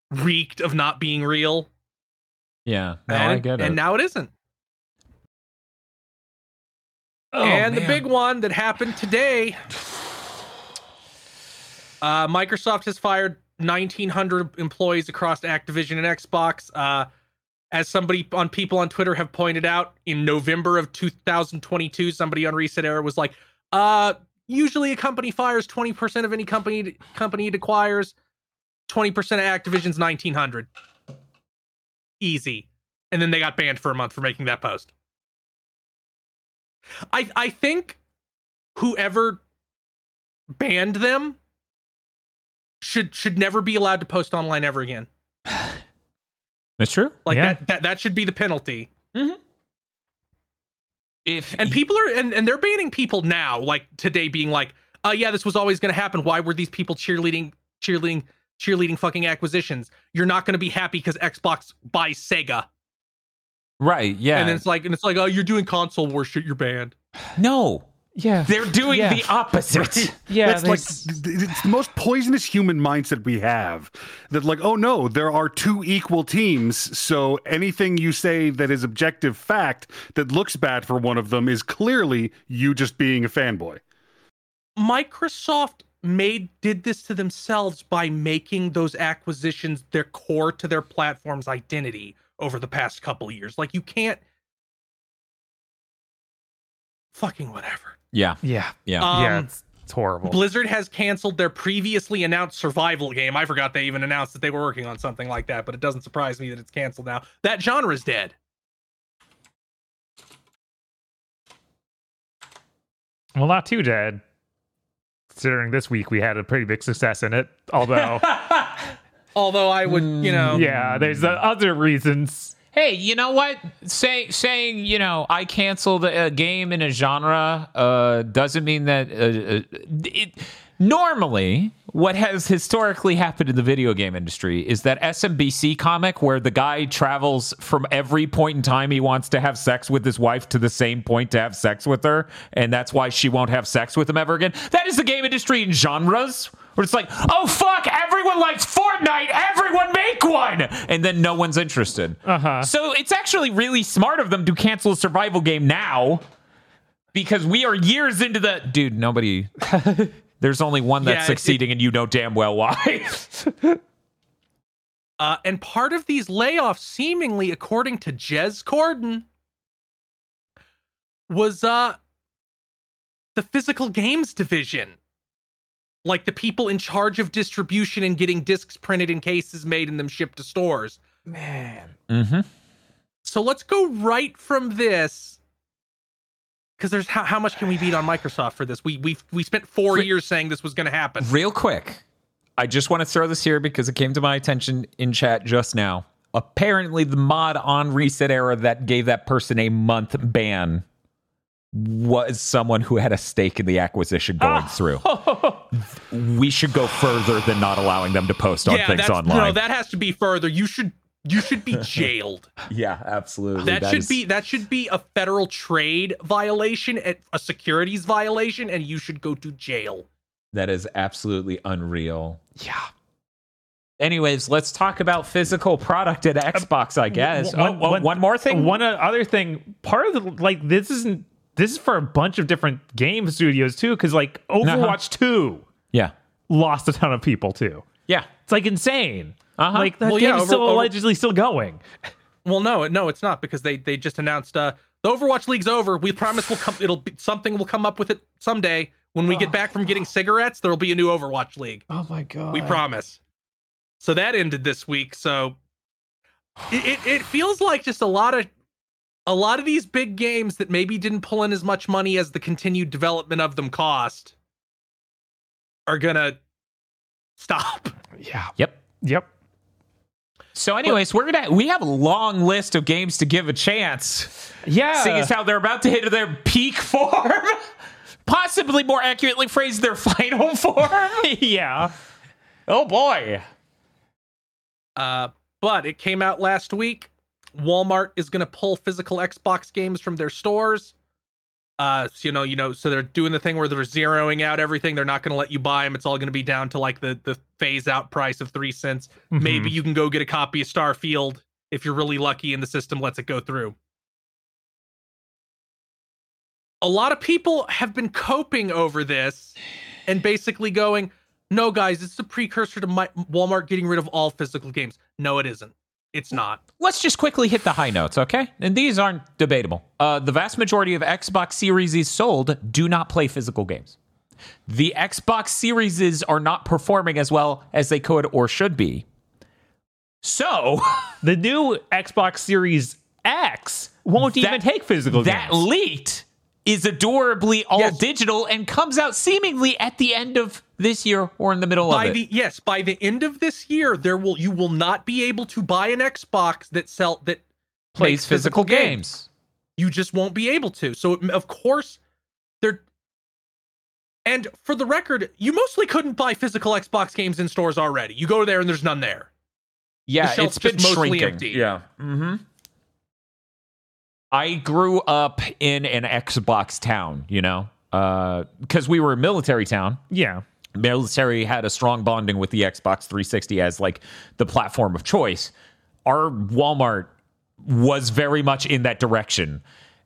reeked of not being real. Yeah, no, and, I get it. and now it isn't. Oh, and the big one that happened today uh, Microsoft has fired 1,900 employees across Activision and Xbox. Uh, as somebody on people on Twitter have pointed out, in November of 2022, somebody on ResetEra was like, uh, usually a company fires 20% of any company company it acquires. 20% of Activision's 1,900. Easy. And then they got banned for a month for making that post. I I think whoever banned them should should never be allowed to post online ever again. That's true. Like Yeah. that that that should be the penalty. If And people are and, and they're banning people now, like today being like, uh yeah, this was always gonna happen. Why were these people cheerleading cheerleading cheerleading fucking acquisitions? You're not gonna be happy because Xbox buys Sega. right, yeah, And it's like and it's like, oh, you're doing console war shit, you're banned. no, Yeah. They're doing Yeah. the opposite. Yeah. That's like it's the most poisonous human mindset we have. That like, oh no, there are two equal teams, so anything you say that is objective fact that looks bad for one of them is clearly you just being a fanboy. Microsoft made did this to themselves by making those acquisitions their core to their platform's identity over the past couple years. Like you can't fucking whatever. Yeah. yeah. Yeah. Um, yeah. It's, it's horrible. Blizzard has canceled their previously announced survival game. I forgot they even announced that they were working on something like that, but it doesn't surprise me that it's canceled now. That genre's dead. well, not too dead. Considering this week we had a pretty big success in it. Although, Although I would, you know, yeah, there's the other reasons. Hey, you know what? Say, saying you know I canceled a game in a genre uh, doesn't mean that uh, uh, it. Normally, what has historically happened in the video game industry is that SMBC comic where the guy travels from every point in time he wants to have sex with his wife to the same point to have sex with her, and that's why she won't have sex with him ever again. That is the game industry in genres. Where it's like, oh fuck, everyone likes Fortnite, everyone make one, and then no one's interested. Uh-huh. So it's actually really smart of them to cancel a survival game now because we are years into the dude. Nobody, there's only one that's Yeah, it- succeeding, and you know damn well why. Uh, and part of these layoffs, seemingly according to Jez Corden, was uh the physical games division. Like the people in charge of distribution and getting discs printed and cases made and them shipped to stores. Man. mm-hmm. So let's go right from this. Because there's how, how much can we beat on Microsoft for this? We we we spent four Re- years saying this was going to happen. Real quick, I just want to throw this here because it came to my attention in chat just now. Apparently, the mod on ResetEra that gave that person a month ban was someone who had a stake in the acquisition going ah. through. We should go further than not allowing them to post on things online. no, that has to be further. You should you should be jailed. yeah, absolutely. that, should is- be that should be a federal trade violation, and a securities violation, and you should go to jail. that is absolutely unreal. Yeah. Anyways, let's talk about physical product at Xbox, I guess. one- oh, oh, one- one more thing. One uh, other thing, part of the like this isn't this is for a bunch of different game studios too, because like Overwatch Two yeah. lost a ton of people too. Yeah. It's like insane. Uh-huh. Like that Well, game yeah, over- still over- allegedly still going. Well, no, no, it's not because they they just announced uh the Overwatch League's over. We promise we'll come. It'll be something. We'll come up with it someday. When we get back from getting cigarettes, there'll be a new Overwatch League. Oh my god. We promise. So that ended this week. So it, it, it feels like just a lot of a lot of these big games that maybe didn't pull in as much money as the continued development of them cost are gonna stop. Yeah. Yep. Yep. So, anyways, we're gonna we have a long list of games to give a chance. Yeah. Seeing as how they're about to hit their peak form, possibly more accurately phrased, their final form. yeah. oh boy. Uh, but it came out last week. Walmart is going to pull physical Xbox games from their stores. Uh, so, you know, you know, so they're doing the thing where they're zeroing out everything. They're not going to let you buy them. It's all going to be down to like the the phase out price of three cents. Maybe you can go get a copy of Starfield if you're really lucky and the system lets it go through. A lot of people have been coping over this and basically going, no, guys, it's a precursor to my, Walmart getting rid of all physical games. No, it isn't. It's not. Let's just quickly hit the high notes, okay? And these aren't debatable. Uh, the vast majority of Xbox Series sold do not play physical games. The Xbox Series are not performing as well as they could or should be. So The new Xbox Series X won't even take physical that games. That leaked is adorably all Yes. digital and comes out seemingly at the end of this year or in the middle By of it. the yes, by the end of this year, there will you will not be able to buy an Xbox that sell that Plays makes physical games. You just won't be able to. So of course, they're. And for the record, you mostly couldn't buy physical Xbox games in stores already. You go there and there's none there. Yeah, The it's been mostly shrinking. empty. Yeah. Mm-hmm. I grew up in an Xbox town, you know? Uh, because we were a military town. Yeah. Military had a strong bonding with the Xbox 360 as like the platform of choice. Our Walmart was very much in that direction.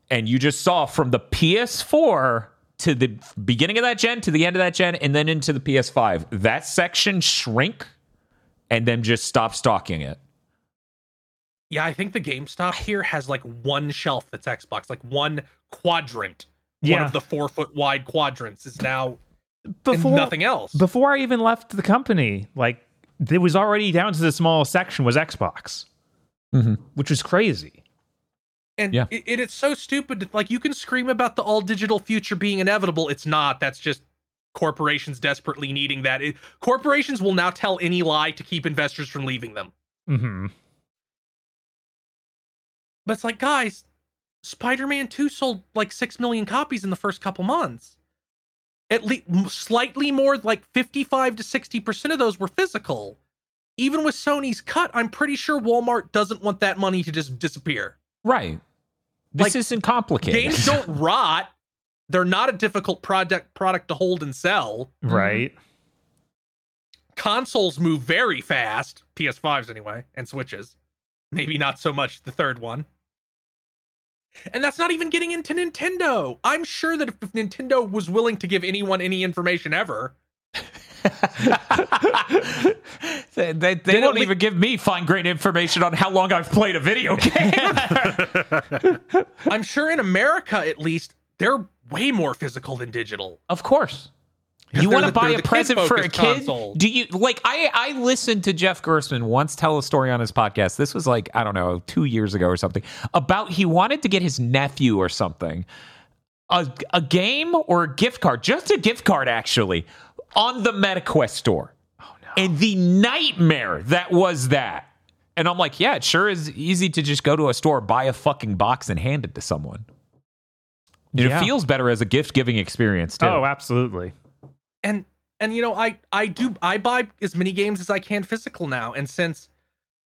And you just saw from the PS4 to the beginning of that gen to the end of that gen and then into the PS5, that section shrink and then just stop stocking it. Yeah, I think the GameStop here has like one shelf that's Xbox, like one quadrant. One of the four foot wide quadrants is now Before nothing else. before I even left the company, like it was already down to the smallest section was Xbox, Mhm. which was crazy. And Yeah. it, it- it's so stupid. that, Like you can scream about the all digital future being inevitable. It's not. That's just corporations desperately needing that. It- corporations will now tell any lie to keep investors from leaving them. hmm But it's like, guys, Spider-Man 2 sold like 6 million copies in the first couple months. At least slightly more like 55 to 60% of those were physical. Even with Sony's cut, I'm pretty sure Walmart doesn't want that money to just disappear. Right. This Like, isn't complicated. Games don't rot. They're not a difficult product product to hold and sell. Mm-hmm. Right. Consoles move very fast, PS5s anyway, and Switches. Maybe not so much the third one. And that's not even getting into Nintendo. I'm sure that if Nintendo was willing to give anyone any information ever, they they, they won't don't even give me fine grained information on how long I've played a video game. I'm sure in America at least, they're way more physical than digital. of course. You want to buy a present for a kid-focused console. Do you like? I I listened to Jeff Gerstmann once tell a story on his podcast. This was like I don't know, two years ago or something. About he wanted to get his nephew or something a a game or a gift card, just a gift card actually, on the MetaQuest store. Oh no! And the nightmare that was that. And I'm like, yeah, it sure is easy to just go to a store, buy a fucking box, and hand it to someone. Yeah. It feels better as a gift giving experience too. Oh, absolutely. And and you know i i do i buy as many games as i can physical now and since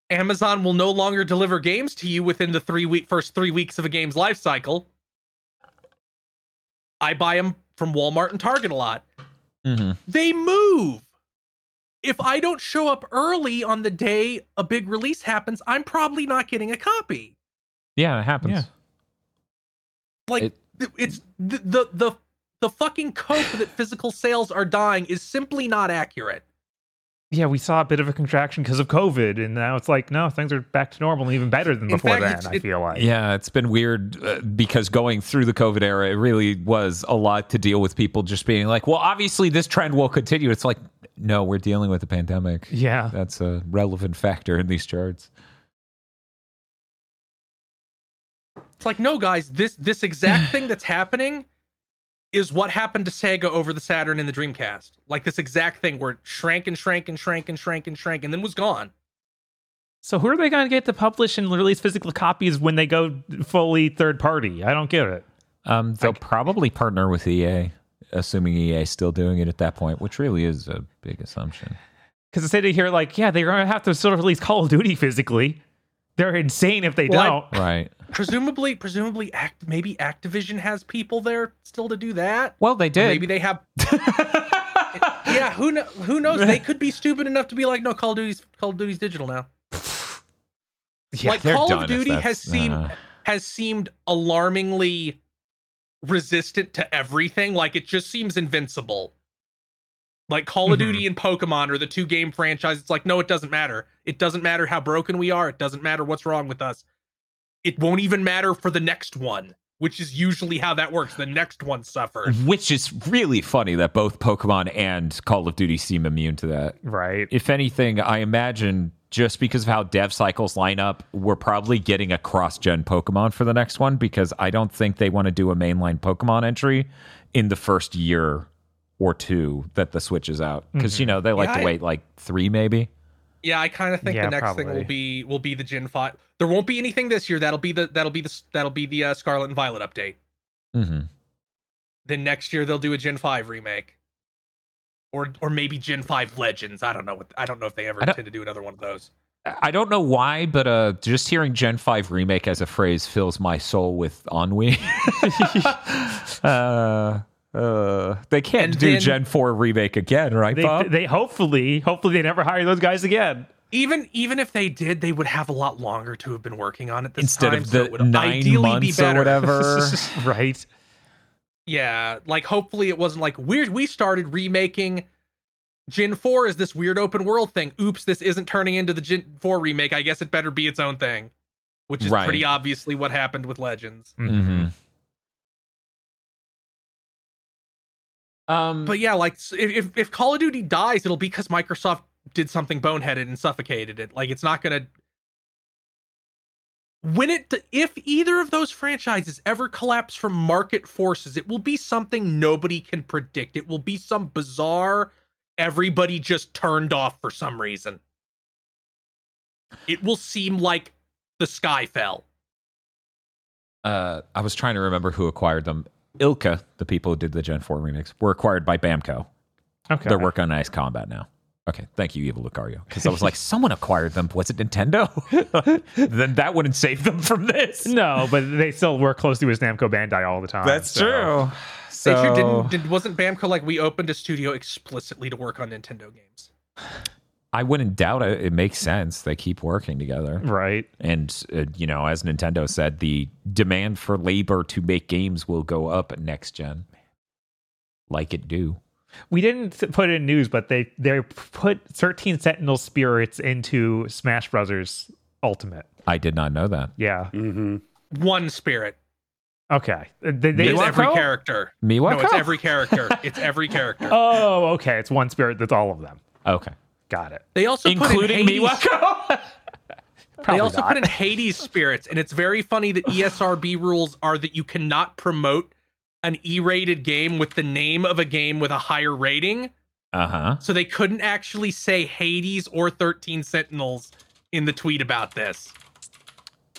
amazon will no longer deliver games to you within the three week first three weeks of a game's life cycle i buy them from walmart and target a lot Mhm. they move if i don't show up early on the day a big release happens i'm probably not getting a copy Yeah, it happens. Yeah. like It- it's the, the the the fucking cope that physical sales are dying is simply not accurate Yeah, we saw a bit of a contraction because of COVID, and now it's like, no, things are back to normal and even better than before fact, then. it's- I feel like. Yeah, it's been weird uh, because going through the COVID era, it really was a lot to deal with people just being like, well, obviously this trend will continue. It's like, no, we're dealing with a pandemic. Yeah. That's a relevant factor in these charts. It's like, no, guys, this this exact thing that's happening is what happened to Sega over the Saturn and the Dreamcast. Like this exact thing where it shrank and shrank and shrank and shrank and shrank and then was gone. So who are they going to get to publish and release physical copies when they go fully third party? I don't get it. Um, they'll probably partner with EA, assuming EA is still doing it at that point, which really is a big assumption. Because they say to hear like, yeah, they're going to have to sort of release Call of Duty physically. They're insane if they Well, don't. Right. Presumably, presumably, act maybe Activision has people there still to do that. Well, they Or did. Maybe they have. yeah, who kno- who knows? They could be stupid enough to be like, no, Call of Duty's Call of Duty's digital now. Yeah, like Call of Duty has seemed uh, has seemed alarmingly resistant to everything. Like it just seems invincible. Like Call of Mhm. Duty and Pokemon are the two game franchises. It's like, no, it doesn't matter. It doesn't matter how broken we are. It doesn't matter what's wrong with us. It won't even matter for the next one, which is usually how that works. The next one suffers. which is really funny that both Pokemon and Call of Duty seem immune to that. Right. if anything, I imagine just because of how dev cycles line up, we're probably getting a cross gen Pokemon for the next one because I don't think they want to do a mainline Pokemon entry in the first year or two that the Switch is out. Because, you mm-hmm. know, they like Yeah, to I- wait like three maybe. Yeah, I kind of think Yeah, the next thing will be will be the Gen Five. There won't be anything this year. That'll be the that'll be the that'll be the uh, Scarlet and Violet update. Mm-hmm. then next year they'll do a Gen 5 remake. Or or maybe Gen 5 Legends. I don't know what I don't know if they ever I intend to do another one of those. I don't know why, but uh, just hearing Gen 5 remake as a phrase fills my soul with ennui. uh, Uh, they can't And do then- Gen 4 remake again, right, They, Bob? they hopefully hopefully they never hire those guys again. Even even if they did, they would have a lot longer to have been working on it this Instead time. of so the it would nine ideally be months or whatever. right. Yeah, like hopefully it wasn't like weird. We started remaking Gen 4 is this weird open world thing. Oops, this isn't turning into the Gen 4 remake. I guess it better be its own thing, which is Right. pretty obviously what happened with Legends. hmm Um, But yeah, like if if- if Call of Duty dies, it'll be because Microsoft did something boneheaded and suffocated it. Like it's not gonna. When it if either of those franchises ever collapse from market forces, it will be something nobody can predict. It will be some bizarre everybody just turned off for some reason. It will seem like the sky fell. uh, I was trying to remember who acquired them. ILCA, the people who did the Gen 4 remix, were acquired by Bamco. Okay. They're working on Ace Combat now. Okay, thank you, Evil Lucario. Because I was like, someone acquired them. Was it Nintendo? then that wouldn't save them from this. No, but they still work closely with Namco Bandai all the time. so- So They sure didn't, did, wasn't Bamco like we opened a studio explicitly to work on Nintendo games? I wouldn't doubt it. It makes sense. They keep working together. Right. And, uh, you know, as Nintendo said, the demand for labor to make games will go up next gen. Like it do. We didn't put it in news, but they they put 13 Sentinel spirits into Smash Brothers Ultimate. I did not know that. Yeah. hmm One spirit. Okay. They, they It's every Miwako? character. Miwako? No, it's every character. It's every character. Oh, okay. It's one spirit that's all of them. Okay. Got it. They also Including put in Hades, Miwako? They also not. put in Hades spirits, and it's very funny that ESRB rules are that you cannot promote an E-rated game with the name of a game with a higher rating. uh huh. So they couldn't actually say Hades or 13 Sentinels in the tweet about this.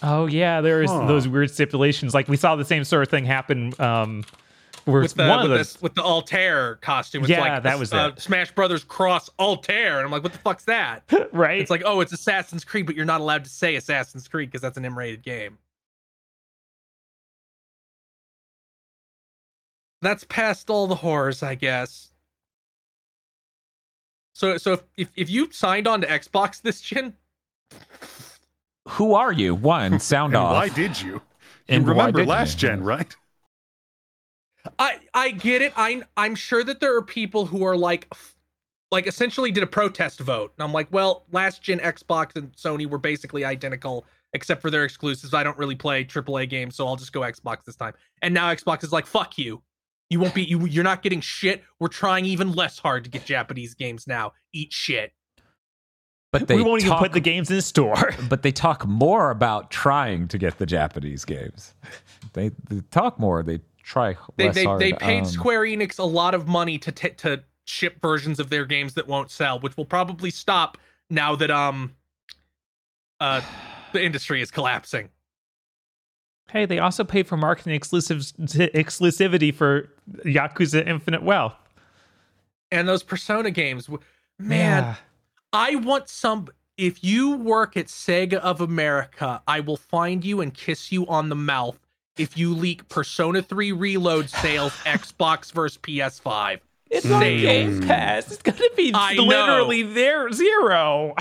Oh yeah, there's Huh. those weird stipulations. Like we saw the same sort of thing happen um where with the one with, of this, with the Altair costume. It's Yeah, like that was uh, it. Smash Brothers cross Altair, and I'm like, what the fuck's that? right. It's like, oh, it's Assassin's Creed, but you're not allowed to say Assassin's Creed because that's an M-rated game. That's past all the horrors, I guess. So, so if if, if you signed on to Xbox this gen, Who are you? One, sound And off. why did you? You And why remember last you? gen, right? I I get it. I I'm sure that there are people who are like like essentially did a protest vote. And I'm like, well, last gen Xbox and Sony were basically identical except for their exclusives. I don't really play AAA games, so I'll just go Xbox this time. And now Xbox is like, fuck you. You won't be you you're not getting shit. We're trying even less hard to get Japanese games now. Eat shit. But they we won't even put the games in the store. But they talk more about trying to get the Japanese games. They, they talk more. They try They less they, hard. they paid Um, Square Enix a lot of money to t- to ship versions of their games that won't sell, which will probably stop now that um uh the industry is collapsing. hey, they also paid for marketing exclusives exclusivity for Yakuza Infinite Wealth. And those Persona games, man, Yeah. I want some. If you work at Sega of America, I will find you and kiss you on the mouth if you leak Persona 3 Reload sales Xbox versus PS5. It's on on Game Pass. It's gonna be I know. literally there zero.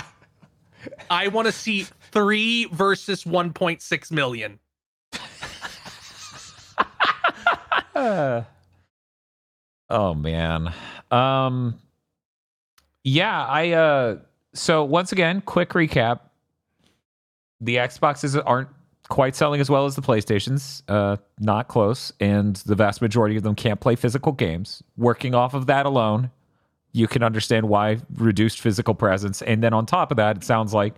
I want to see 3 versus 1.6 million. Uh, oh man. Um yeah, I uh so once again, quick recap. The Xboxes aren't quite selling as well as the PlayStations. Uh not close, and the vast majority of them can't play physical games. Working off of that alone, you can understand why reduced physical presence. And then on top of that, it sounds like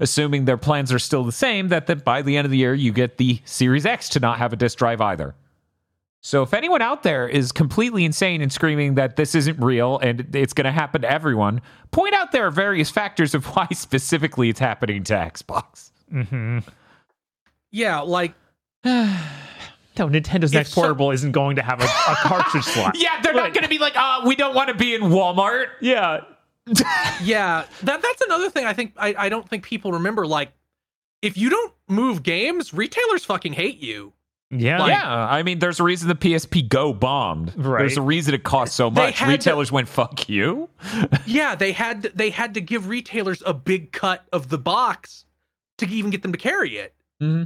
assuming their plans are still the same, that, that by the end of the year you get the Series X to not have a disk drive either. So if anyone out there is completely insane and screaming that this isn't real and it's going to happen to everyone, point out there are various factors of why specifically it's happening to Xbox. Mm-hmm. Yeah, like No, Nintendo's If next so- portable isn't going to have a, a cartridge slot. Yeah, they're not Like- going to be like, uh, we don't want to be in Walmart. Yeah. yeah, that that's another thing I think I, I don't think people remember like if you don't move games, retailers fucking hate you. Yeah. Like- yeah, I mean, there's a reason the PSP Go bombed. Right. There's a reason it cost so They much. had to- Retailers went, "Fuck you." Yeah, they had they had to give retailers a big cut of the box to even get them to carry it. Hmm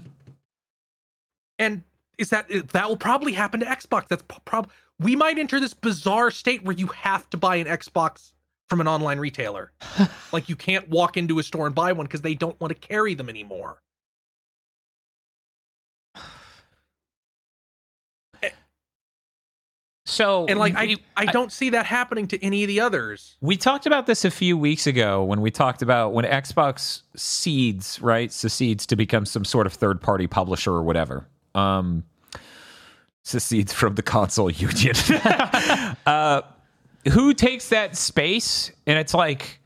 And is that that will probably happen to Xbox? That's probably we might enter this bizarre state where you have to buy an Xbox from an online retailer. like you can't walk into a store and buy one because they don't want to carry them anymore. So, And like I we- I don't see that happening to any of the others. We talked about this a few weeks ago when we talked about when Xbox seeds, right, secedes to become some sort of third party publisher or whatever. Um, secedes from the console union. uh, who takes that space? And it's like,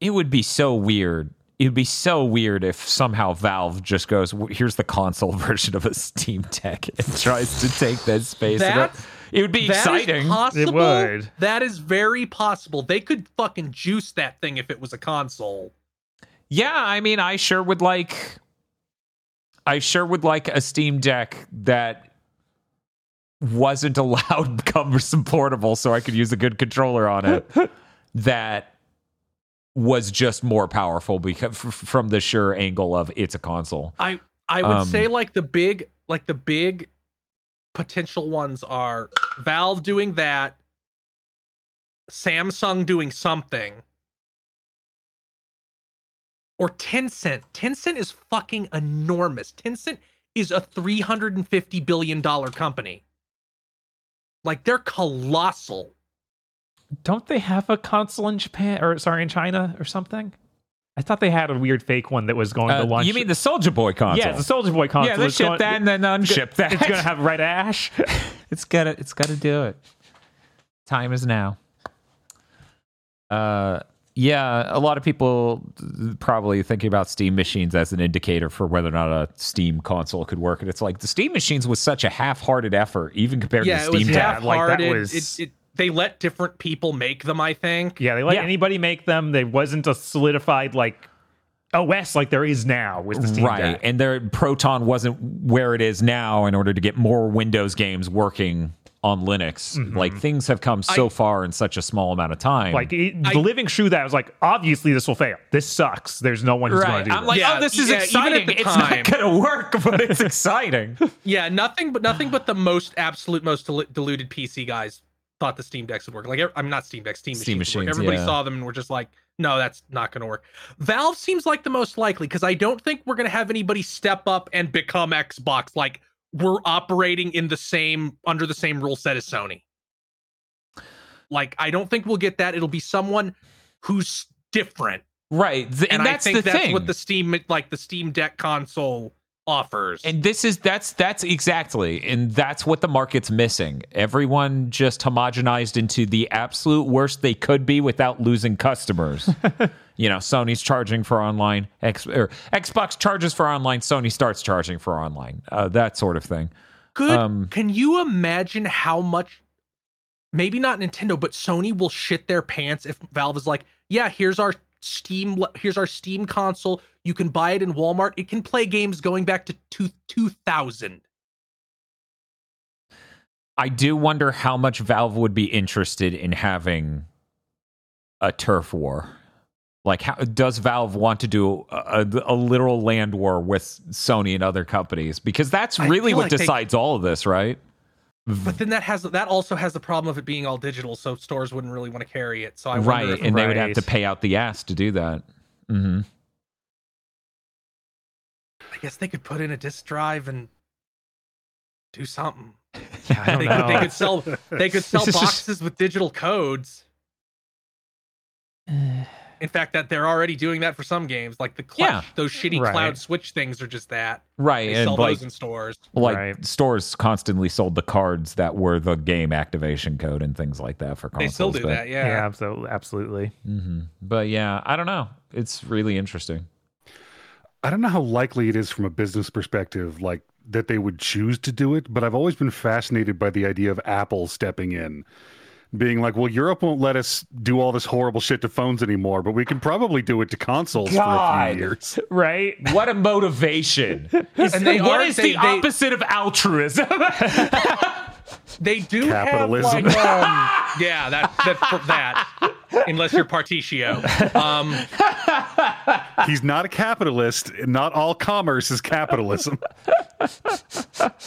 it would be so weird. It would be so weird if somehow Valve just goes, here's the console version of a Steam Deck and tries to take that space. That- it would be That is exciting. possible. would. That is very possible. They could fucking juice that thing if it was a console. Yeah, I mean, I sure would like. I sure would like a Steam Deck that wasn't allowed cumbersome portable, so I could use a good controller on it. that was just more powerful because f- from the sure angle of it's a console. I I would Um, say like the big like the big potential ones are Valve doing that, Samsung doing something, or Tencent. Tencent is fucking enormous. Tencent is a three hundred and fifty billion dollar company. Like they're colossal. Don't they have a console in Japan or sorry in China or something? I thought they had a weird fake one that was going Uh, to launch. you mean the Soldier Boy console? yeah, the Soldier Boy console. yeah, they is ship going- that and then unship that. It's going to have red ash. it's gotta it's gotta do it time is now uh yeah a lot of people probably thinking about steam machines as an indicator for whether or not a steam console could work and it's like the steam machines was such a half-hearted effort even compared yeah, to it the was steam Yeah, deck like, that was- It, it, they let different people make them. I think. yeah, they let Yeah. anybody make them. There wasn't a solidified like OS like there is now with the Steam right Deck. and their proton wasn't where it is now in order to get more windows games working on linux mm-hmm. like things have come so I- far in such a small amount of time Like it, I- the living shoe that was like, obviously this will fail. This sucks. There's no one who's going to do I'm this. like, Yeah, oh, this is yeah, exciting. the It's time. not going to work, but it's exciting. Yeah, nothing but nothing but the most absolute most dil- deluded PC guys thought the Steam Decks would work. Like I'm not Steam Decks, Steam, Steam machines. machines, Everybody yeah. saw them and were just like, no, that's not going to work. Valve seems like the most likely because I don't think we're going to have anybody step up and become Xbox. Like we're operating in the same under the same rule set as Sony. Like I don't think we'll get that. It'll be someone who's different, right. Th- and, and, that's I think the that's thing. what the Steam like the Steam Deck console offers. and this is that's that's exactly and that's what the market's missing everyone just homogenized into the absolute worst they could be without losing customers you know sony's charging for online X, or xbox charges for online sony starts charging for online uh, that sort of thing Good. Um, Can you imagine how much? Maybe not Nintendo, but Sony will shit their pants if Valve is like, "Yeah, here's our Steam, here's our Steam console. You can buy it in Walmart. It can play games going back to two, 2000." I do wonder how much Valve would be interested in having a turf war. Like, how does Valve want to do a, a, a literal land war with Sony and other companies? Because that's really what like they- decides all of this, right? But then that has that also has the problem of it being all digital, so stores wouldn't really want to carry it. So I right, if- and they would have to pay out the ass to do that. hmm I guess they could put in a disk drive and do something. I don't They could, they could sell they could sell This is just- boxes with digital codes. In fact, that they're already doing that for some games, like the cl- Yeah. those shitty Right. cloud switch things are just that. Right, They and sell like those in stores. like Right. stores constantly sold the cards that were the game activation code and things like that for consoles. They consoles. still do but, that, yeah, yeah. absolutely, absolutely. hmm But yeah, I don't know. It's really interesting. I don't know how likely it is from a business perspective, like that they would choose to do it, but I've always been fascinated by the idea of Apple stepping in. being like, "Well, Europe won't let us do all this horrible shit to phones anymore, but we can probably do it to consoles for a few years." right? What a motivation. And they what are- is they- the they- opposite of altruism? They do Capitalism. have like, um, yeah, that that for that. Unless you're Particio. Um, He's not a capitalist. and Not all commerce is capitalism.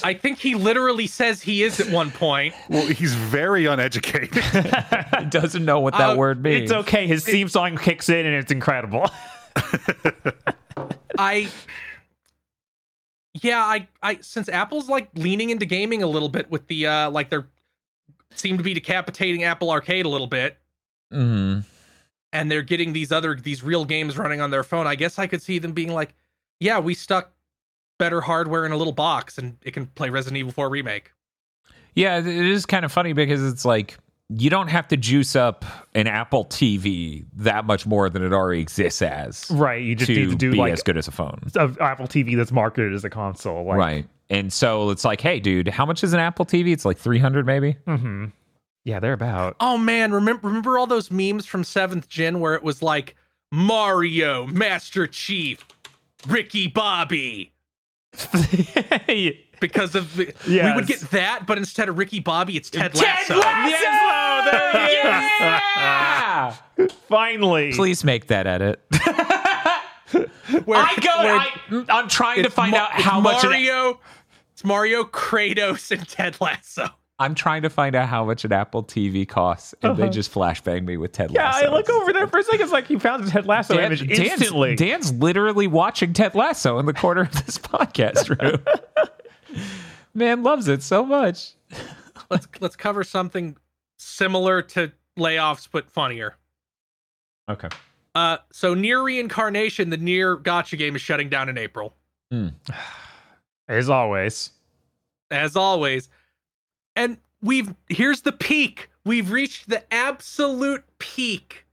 I think he literally says he is at one point. well, he's very uneducated. he doesn't know what that Uh, word means. It's okay. His theme song kicks in and it's incredible. I yeah, I I since Apple's like leaning into gaming a little bit with the uh like they're seem to be decapitating Apple Arcade a little bit Mhm. And they're getting these other these real games running on their phone. I guess I could see them being like, yeah, we stuck better hardware in a little box and it can play Resident Evil 4 remake. Yeah, it is kind of funny because it's like you don't have to juice up an Apple TV that much more than it already exists as Right. You just to need to do be like as good as a phone. a Apple TV that's marketed as a console. Like, right. And so it's like, hey, dude, how much is an Apple TV? It's like 300 maybe. hmm Yeah, they're about. Oh man, remember remember all those memes from 7th Gen where it was like Mario, Master Chief, Ricky Bobby because of the, we would get that, but instead of Ricky Bobby, it's Ted Lasso. Ted Lasso. Lasso! There. Yeah! Finally. Please make that edit. Where, I go. where I, I'm trying to find Ma- out it's how much. An, Mario. It's Mario, Kratos, and Ted Lasso. I'm trying to find out how much an Apple TV costs, and they just flashbang me with Ted Lasso. yeah, I look over there for a second. It's like he found the Ted Lasso Dan- image Dan's, instantly. Dan's literally watching Ted Lasso in the corner of this podcast room. Man loves it so much. Let's let's cover something similar to layoffs but funnier. Okay. Uh, so NieR Reincarnation, the NieR gacha game is shutting down in April, As always. as always. And we've here's the peak. We've reached the absolute peak.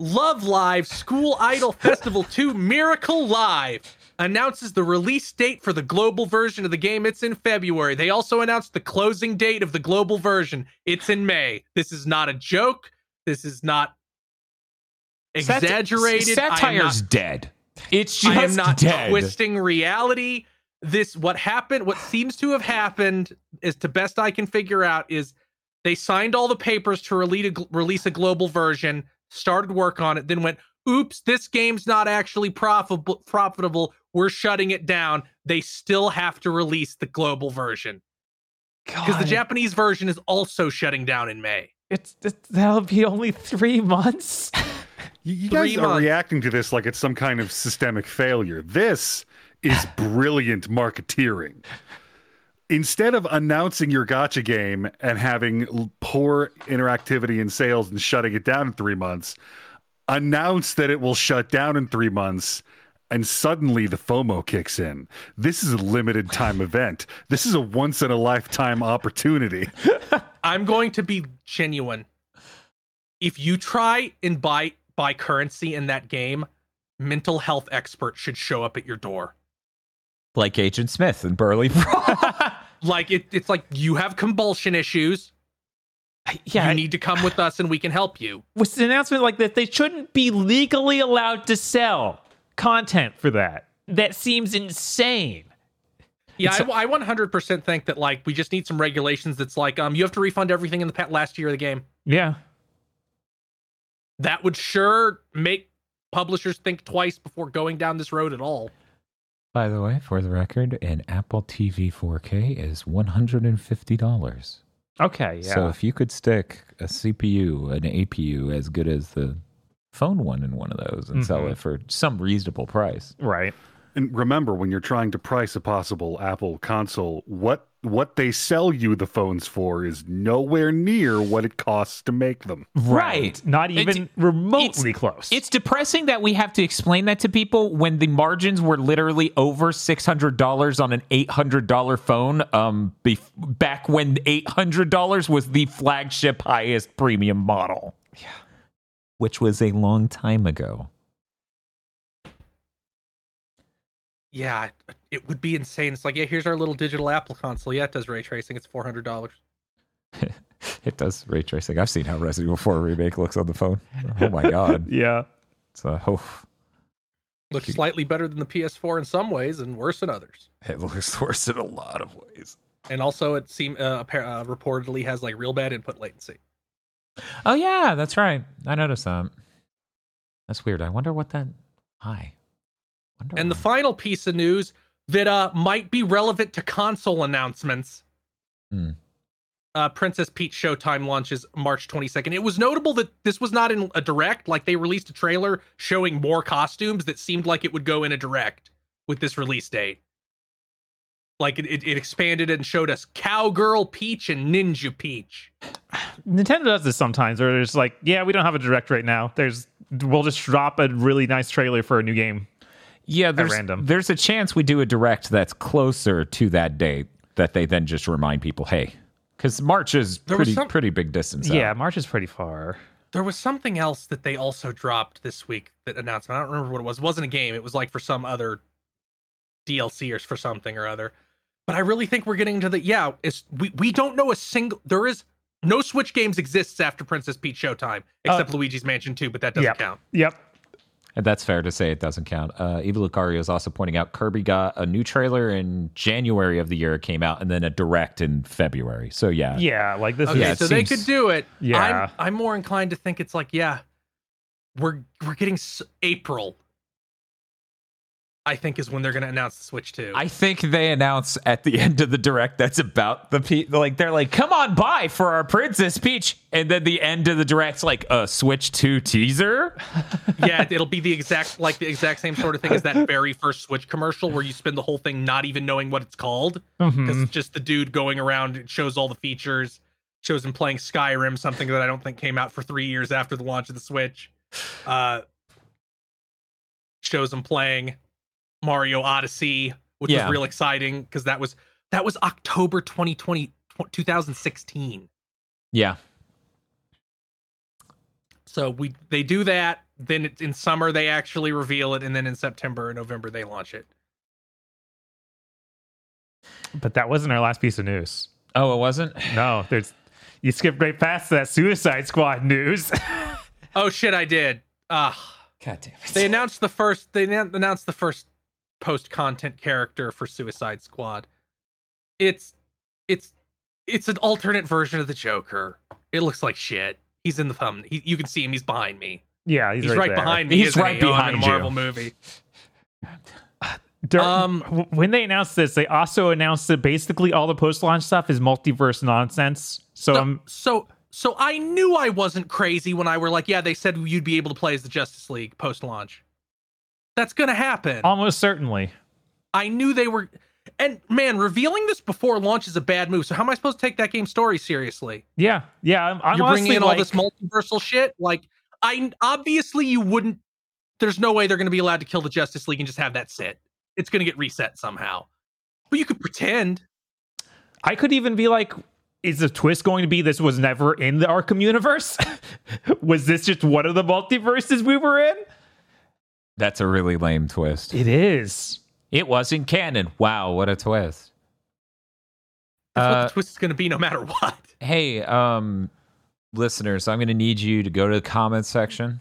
Love Live School Idol Festival 2 Miracle Live announces the release date for the global version of the game. It's in February. They also announced the closing date of the global version. It's in May. This is not a joke. This is not exaggerated. I am not Satire's dead. It's just I am not dead. twisting reality. This what happened, what seems to have happened is to best I can figure out is they signed all the papers to release a, release a global version, started work on it, then went, "Oops, this game's not actually profitable profitable. We're shutting it down." They still have to release the global version because the Japanese version is also shutting down in May. It's, it's that'll be only three months. You, you Three guys are reacting to this like it's some kind of systemic failure. This is brilliant marketeering. Instead of announcing your gacha game and having poor interactivity in sales and shutting it down in three months, announce that it will shut down in three months. And suddenly the FOMO kicks in. This is a limited time event. This is a once in a lifetime opportunity. I'm going to be genuine. If you try and buy buy currency in that game, mental health expert should show up at your door. Like Agent Smith and Burley. Like it, it's like you have compulsion issues. yeah, You need to come with us and we can help you. With an announcement like that they shouldn't be legally allowed to sell content for that. That seems insane. Yeah, I, I 100% think that like we just need some regulations that's like um you have to refund everything in the last year of the game. Yeah. That would sure make publishers think twice before going down this road at all. By the way, for the record, an Apple TV 4K is $150. Okay. Yeah. So if you could stick a CPU, an APU as good as the phone one in one of those and sell Mhm. it for some reasonable price. right. And remember, when you're trying to price a possible Apple console, what what they sell you the phones for is nowhere near what it costs to make them. Right. Not It's- even remotely close. It's depressing that we have to explain that to people when the margins were literally over six hundred dollars on an eight hundred dollar phone. Um, bef- back when eight hundred dollars was the flagship highest premium model. Yeah, which was a long time ago. Yeah, it- it would be insane. It's like, yeah, here's our little digital Apple console. Yeah, it does ray tracing. It's $400. It does ray tracing. I've seen how Resident Evil 4 remake looks on the phone. Oh my god. Yeah. It's a oh, Looks slightly better than the PS4 in some ways and worse in others. it looks worse in a lot of ways. And also, it seem uh, uh, reportedly has like real bad input latency. Oh yeah, that's right. I noticed that. That's weird. I wonder what that. Hi. Wonder And the final piece of news that uh, might be relevant to console announcements. Hmm. Uh, Princess Peach Showtime launches March 22nd. It was notable that this was not in a direct. Like they released a trailer showing more costumes that seemed like it would go in a direct with this release date. Like it, it, it expanded and showed us Cowgirl Peach and Ninja Peach. Nintendo does this sometimes, where it's like, yeah, we don't have a direct right now. There's, we'll just drop a really nice trailer for a new game. Yeah, there's random. there's a chance we do a direct that's closer to that date that they then just remind people, hey, because March is There pretty some- pretty big distance. out. Yeah, March is pretty far. There was something else that they also dropped this week that announcement. I don't remember what it was. It wasn't a game. It was like for some other DLC or for something or other. But I really think we're getting to the yeah. It's we we don't know a single. There is no Switch games exists after Princess Peach Showtime except uh, Luigi's Mansion 2, but that doesn't Yep. count. Yep. And that's fair to say it doesn't count. Uh, Eva Lucario is also pointing out Kirby got a new trailer in January of the year it came out, and then a direct in February. So yeah, Yeah, like this Okay, Yeah, is it so they could do it. Yeah. I'm I'm more inclined to think it's like yeah, we're we're getting s- April. I think is when they're going to announce the Switch 2. I think they announce at the end of the direct that's about the pe- like they're like, "Come on by for our Princess Peach," and then the end of the direct's like a Switch Two teaser. yeah, it'll be the exact like the exact same sort of thing as that very first Switch commercial where you spend the whole thing not even knowing what it's called because Mhm. it's just the dude going around. It shows all the features, shows him playing Skyrim, something that I don't think came out for three years after the launch of the Switch. Uh, shows him playing Mario Odyssey, which Yeah. was real exciting because that was that was October 2020 2016. Yeah, So we they do that. Then it's in summer they actually reveal it, and then in September and November they launch it. But that wasn't our last piece of news. Oh, it wasn't. No, there's you skipped right past that Suicide Squad news. Oh shit, I did. Ah, God damn it. they announced the first. They announced the first post content character for Suicide Squad. It's it's it's an alternate version of the Joker. It looks like shit. He's in the thumb. He, you can see him. He's behind me. yeah, he's, He's, right, there. behind me. He's right he? Oh, behind in a you. Marvel movie. Dur- Um, when they announced this, they also announced that basically all the post-launch stuff is multiverse nonsense. So So, I'm so so I knew I wasn't crazy when I were like, yeah, they said you'd be able to play as the Justice League post That's gonna happen. almost certainly. I knew they were and man, revealing this before launch is a bad move. So how am I supposed to take that game story seriously? Yeah, yeah. I'm, I'm You're bringing in like, all this multiversal shit? Like I obviously you wouldn't there's no way they're gonna be allowed to kill the Justice League and just have that sit. It's gonna get reset somehow. But you could pretend. I could even be like, is the twist going to be this was never in the Arkham universe? was this just one of the multiverses we were in? That's a really lame twist. It is. It wasn't canon. Wow, what a twist. That's what Uh, the twist is gonna be no matter what. Hey, um, listeners, I'm going to need you to go to the comments section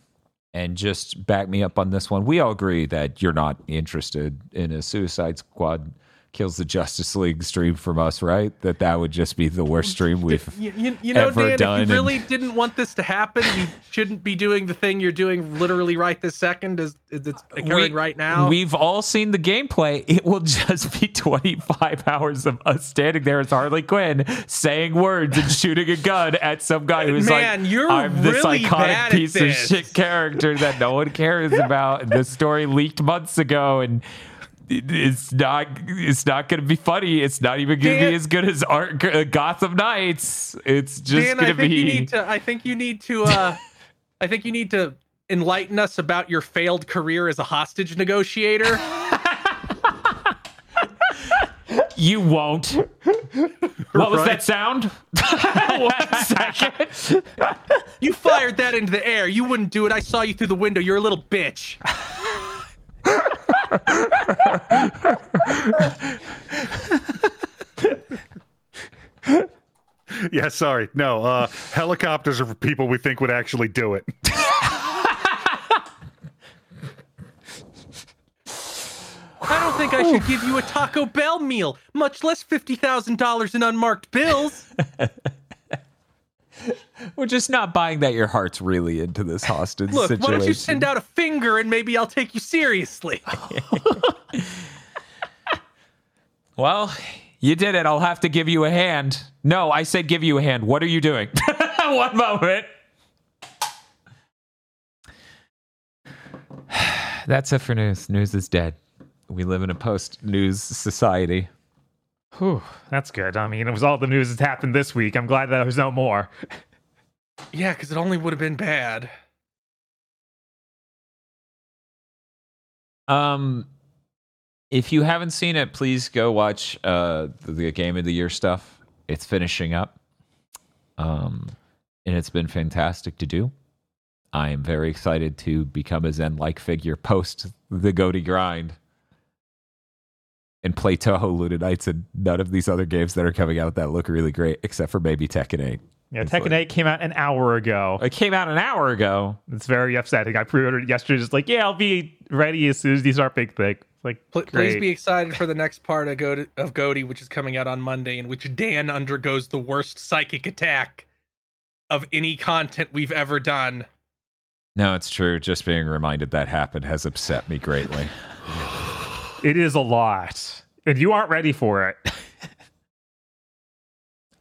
and just back me up on this one. We all agree that you're not interested in a Suicide Squad kills the Justice League stream from us, right? That that would just be the worst stream we've. You, you, you know, ever Dan, done if you really and- didn't want this to happen, you shouldn't be doing the thing you're doing literally right this second. Is it's occurring We- right now? We've all seen the gameplay. It will just be 25 hours of us standing there as Harley Quinn saying words and shooting a gun at some guy who's Man, like, you're I'm this iconic piece of shit character that no one cares about. And the story leaked months ago, and it's not. It's not going to be funny. It's not even going to be as good as Art, uh, Gotham Knights. It's just going I to think be. you need to. I think you need to. Uh, I think you need to enlighten us about your failed career as a hostage negotiator. You won't. What was Right. that sound? One second. You fired that into the air. You wouldn't do it. I saw you through the window. You're a little bitch. Yeah, sorry. No, uh, helicopters are for people we think would actually do it. I don't think I should give you a Taco Bell meal, much less fifty thousand dollars in unmarked bills. We're just not buying that your heart's really into this hostage Look, situation. why don't you send out a finger and maybe I'll take you seriously? Well, you did it. I'll have to give you a hand. No, I said give you a hand. What are you doing? One moment. That's it for news. News is dead. We live in a post news society. Whew, that's good. I mean, it was all the news that's happened this week. I'm glad that there's no more. yeah, because it only would have been bad. Um, if you haven't seen it, please go watch uh the, the game of the year stuff. It's finishing up, um, and it's been fantastic to do. I am very excited to become a Zen like figure post the GOTY grind and play Touhou Luna Nights and none of these other games that are coming out that look really great, except for maybe Tekken 8. Yeah, It's Tekken like- 8 came out an hour ago. It came out an hour ago. It's very upsetting. I pre-ordered it yesterday. Just like, yeah, I'll be ready as soon as these start big thing. Like, Pl- great. please be excited for the next part of Goat of GOTY, which is coming out on Monday, in which Dan undergoes the worst psychic attack of any content we've ever done. No, it's true. Just being reminded that happened has upset me greatly. It is a lot, and you aren't ready for it.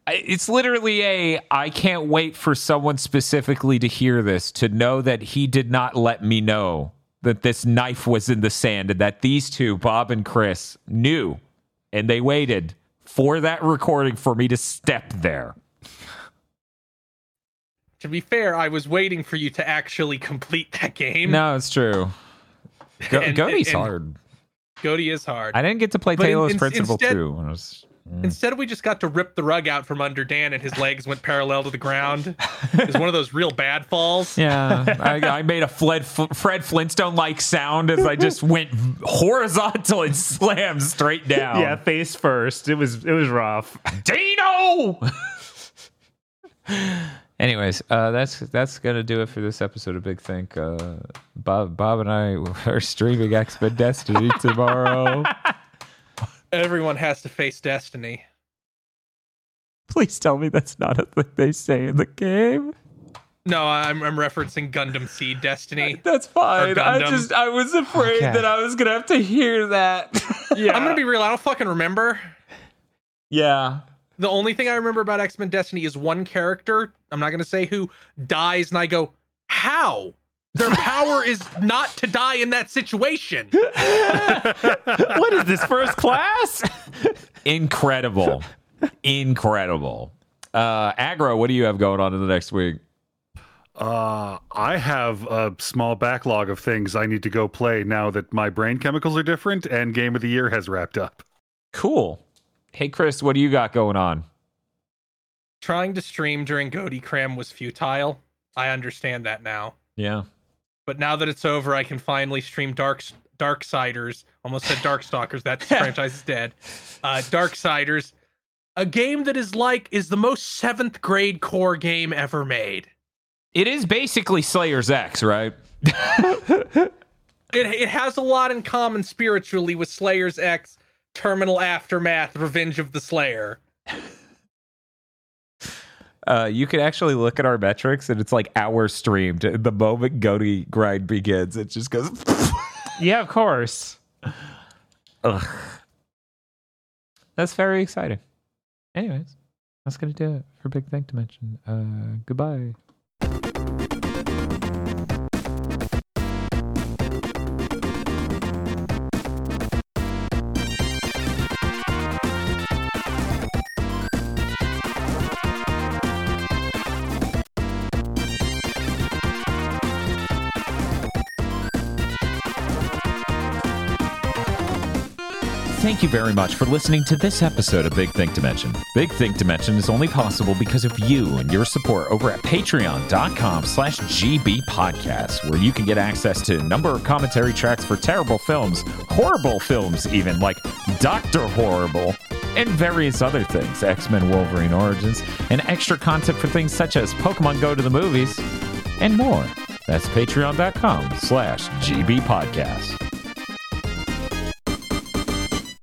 It's literally a I can't wait for someone specifically to hear this to know that he did not let me know that this knife was in the sand and that these two, Bob and Kris, knew and they waited for that recording for me to step there. To be fair, I was waiting for you to actually complete that game. No, it's true. Go- And- GOTY's and- hard. GOTY is hard. I didn't get to play But Talos in- Principle instead- 2 when I was mm. Instead, we just got to rip the rug out from under Dan, and his legs went parallel to the ground. It was one of those real bad falls. Yeah, I, I made a Fred, Fred Flintstone like sound as I just went horizontal and slammed straight down. Yeah, face first. It was it was rough. Dino. Anyways, uh, that's that's gonna do it for this episode of Big Think. Uh, Bob, Bob, and I are streaming X Men Destiny tomorrow. Everyone has to face destiny. Please tell me that's not a thing they say in the game. No, I'm, I'm referencing Gundam Seed Destiny. That's fine. I just I was afraid Okay. that I was gonna have to hear that. Yeah, I'm gonna be real. I don't fucking remember. yeah. The only thing I remember about X Men Destiny is one character. I'm not gonna say who dies, and I go, "How? Their power is not to die in that situation." what is this first class? Incredible. Incredible. Uh Aggro, what do you have going on in the next week? Uh, I have a small backlog of things I need to go play now that my brain chemicals are different and Game of the Year has wrapped up. Cool. Hey Kris, what do you got going on? Trying to stream during GOTY Cram was futile. I understand that now. Yeah. But now that it's over, I can finally stream Dark Darksiders. Almost said Darkstalkers. That franchise is dead. Uh, Darksiders, a game that is like is the most seventh grade core game ever made. It is basically Slayers X, right? It it has a lot in common spiritually with Slayers X, Terminal Aftermath, Revenge of the Slayer. Uh, you can actually look at our metrics and it's like hours streamed. The moment GOTY grind begins, it just goes. yeah, of course. Ugh. That's very exciting. Anyways, that's going to do it for Big Think Dimension. Uh, goodbye. Thank you very much for listening to this episode of Big Think Dimension. Big Think Dimension is only possible because of you and your support over at patreon.com slash GB Podcast, where you can get access to a number of commentary tracks for terrible films, horrible films even, like Dr. Horrible, and various other things X Men Wolverine Origins, and extra content for things such as Pokemon Go to the Movies, and more. That's patreon.com slash GB Podcast.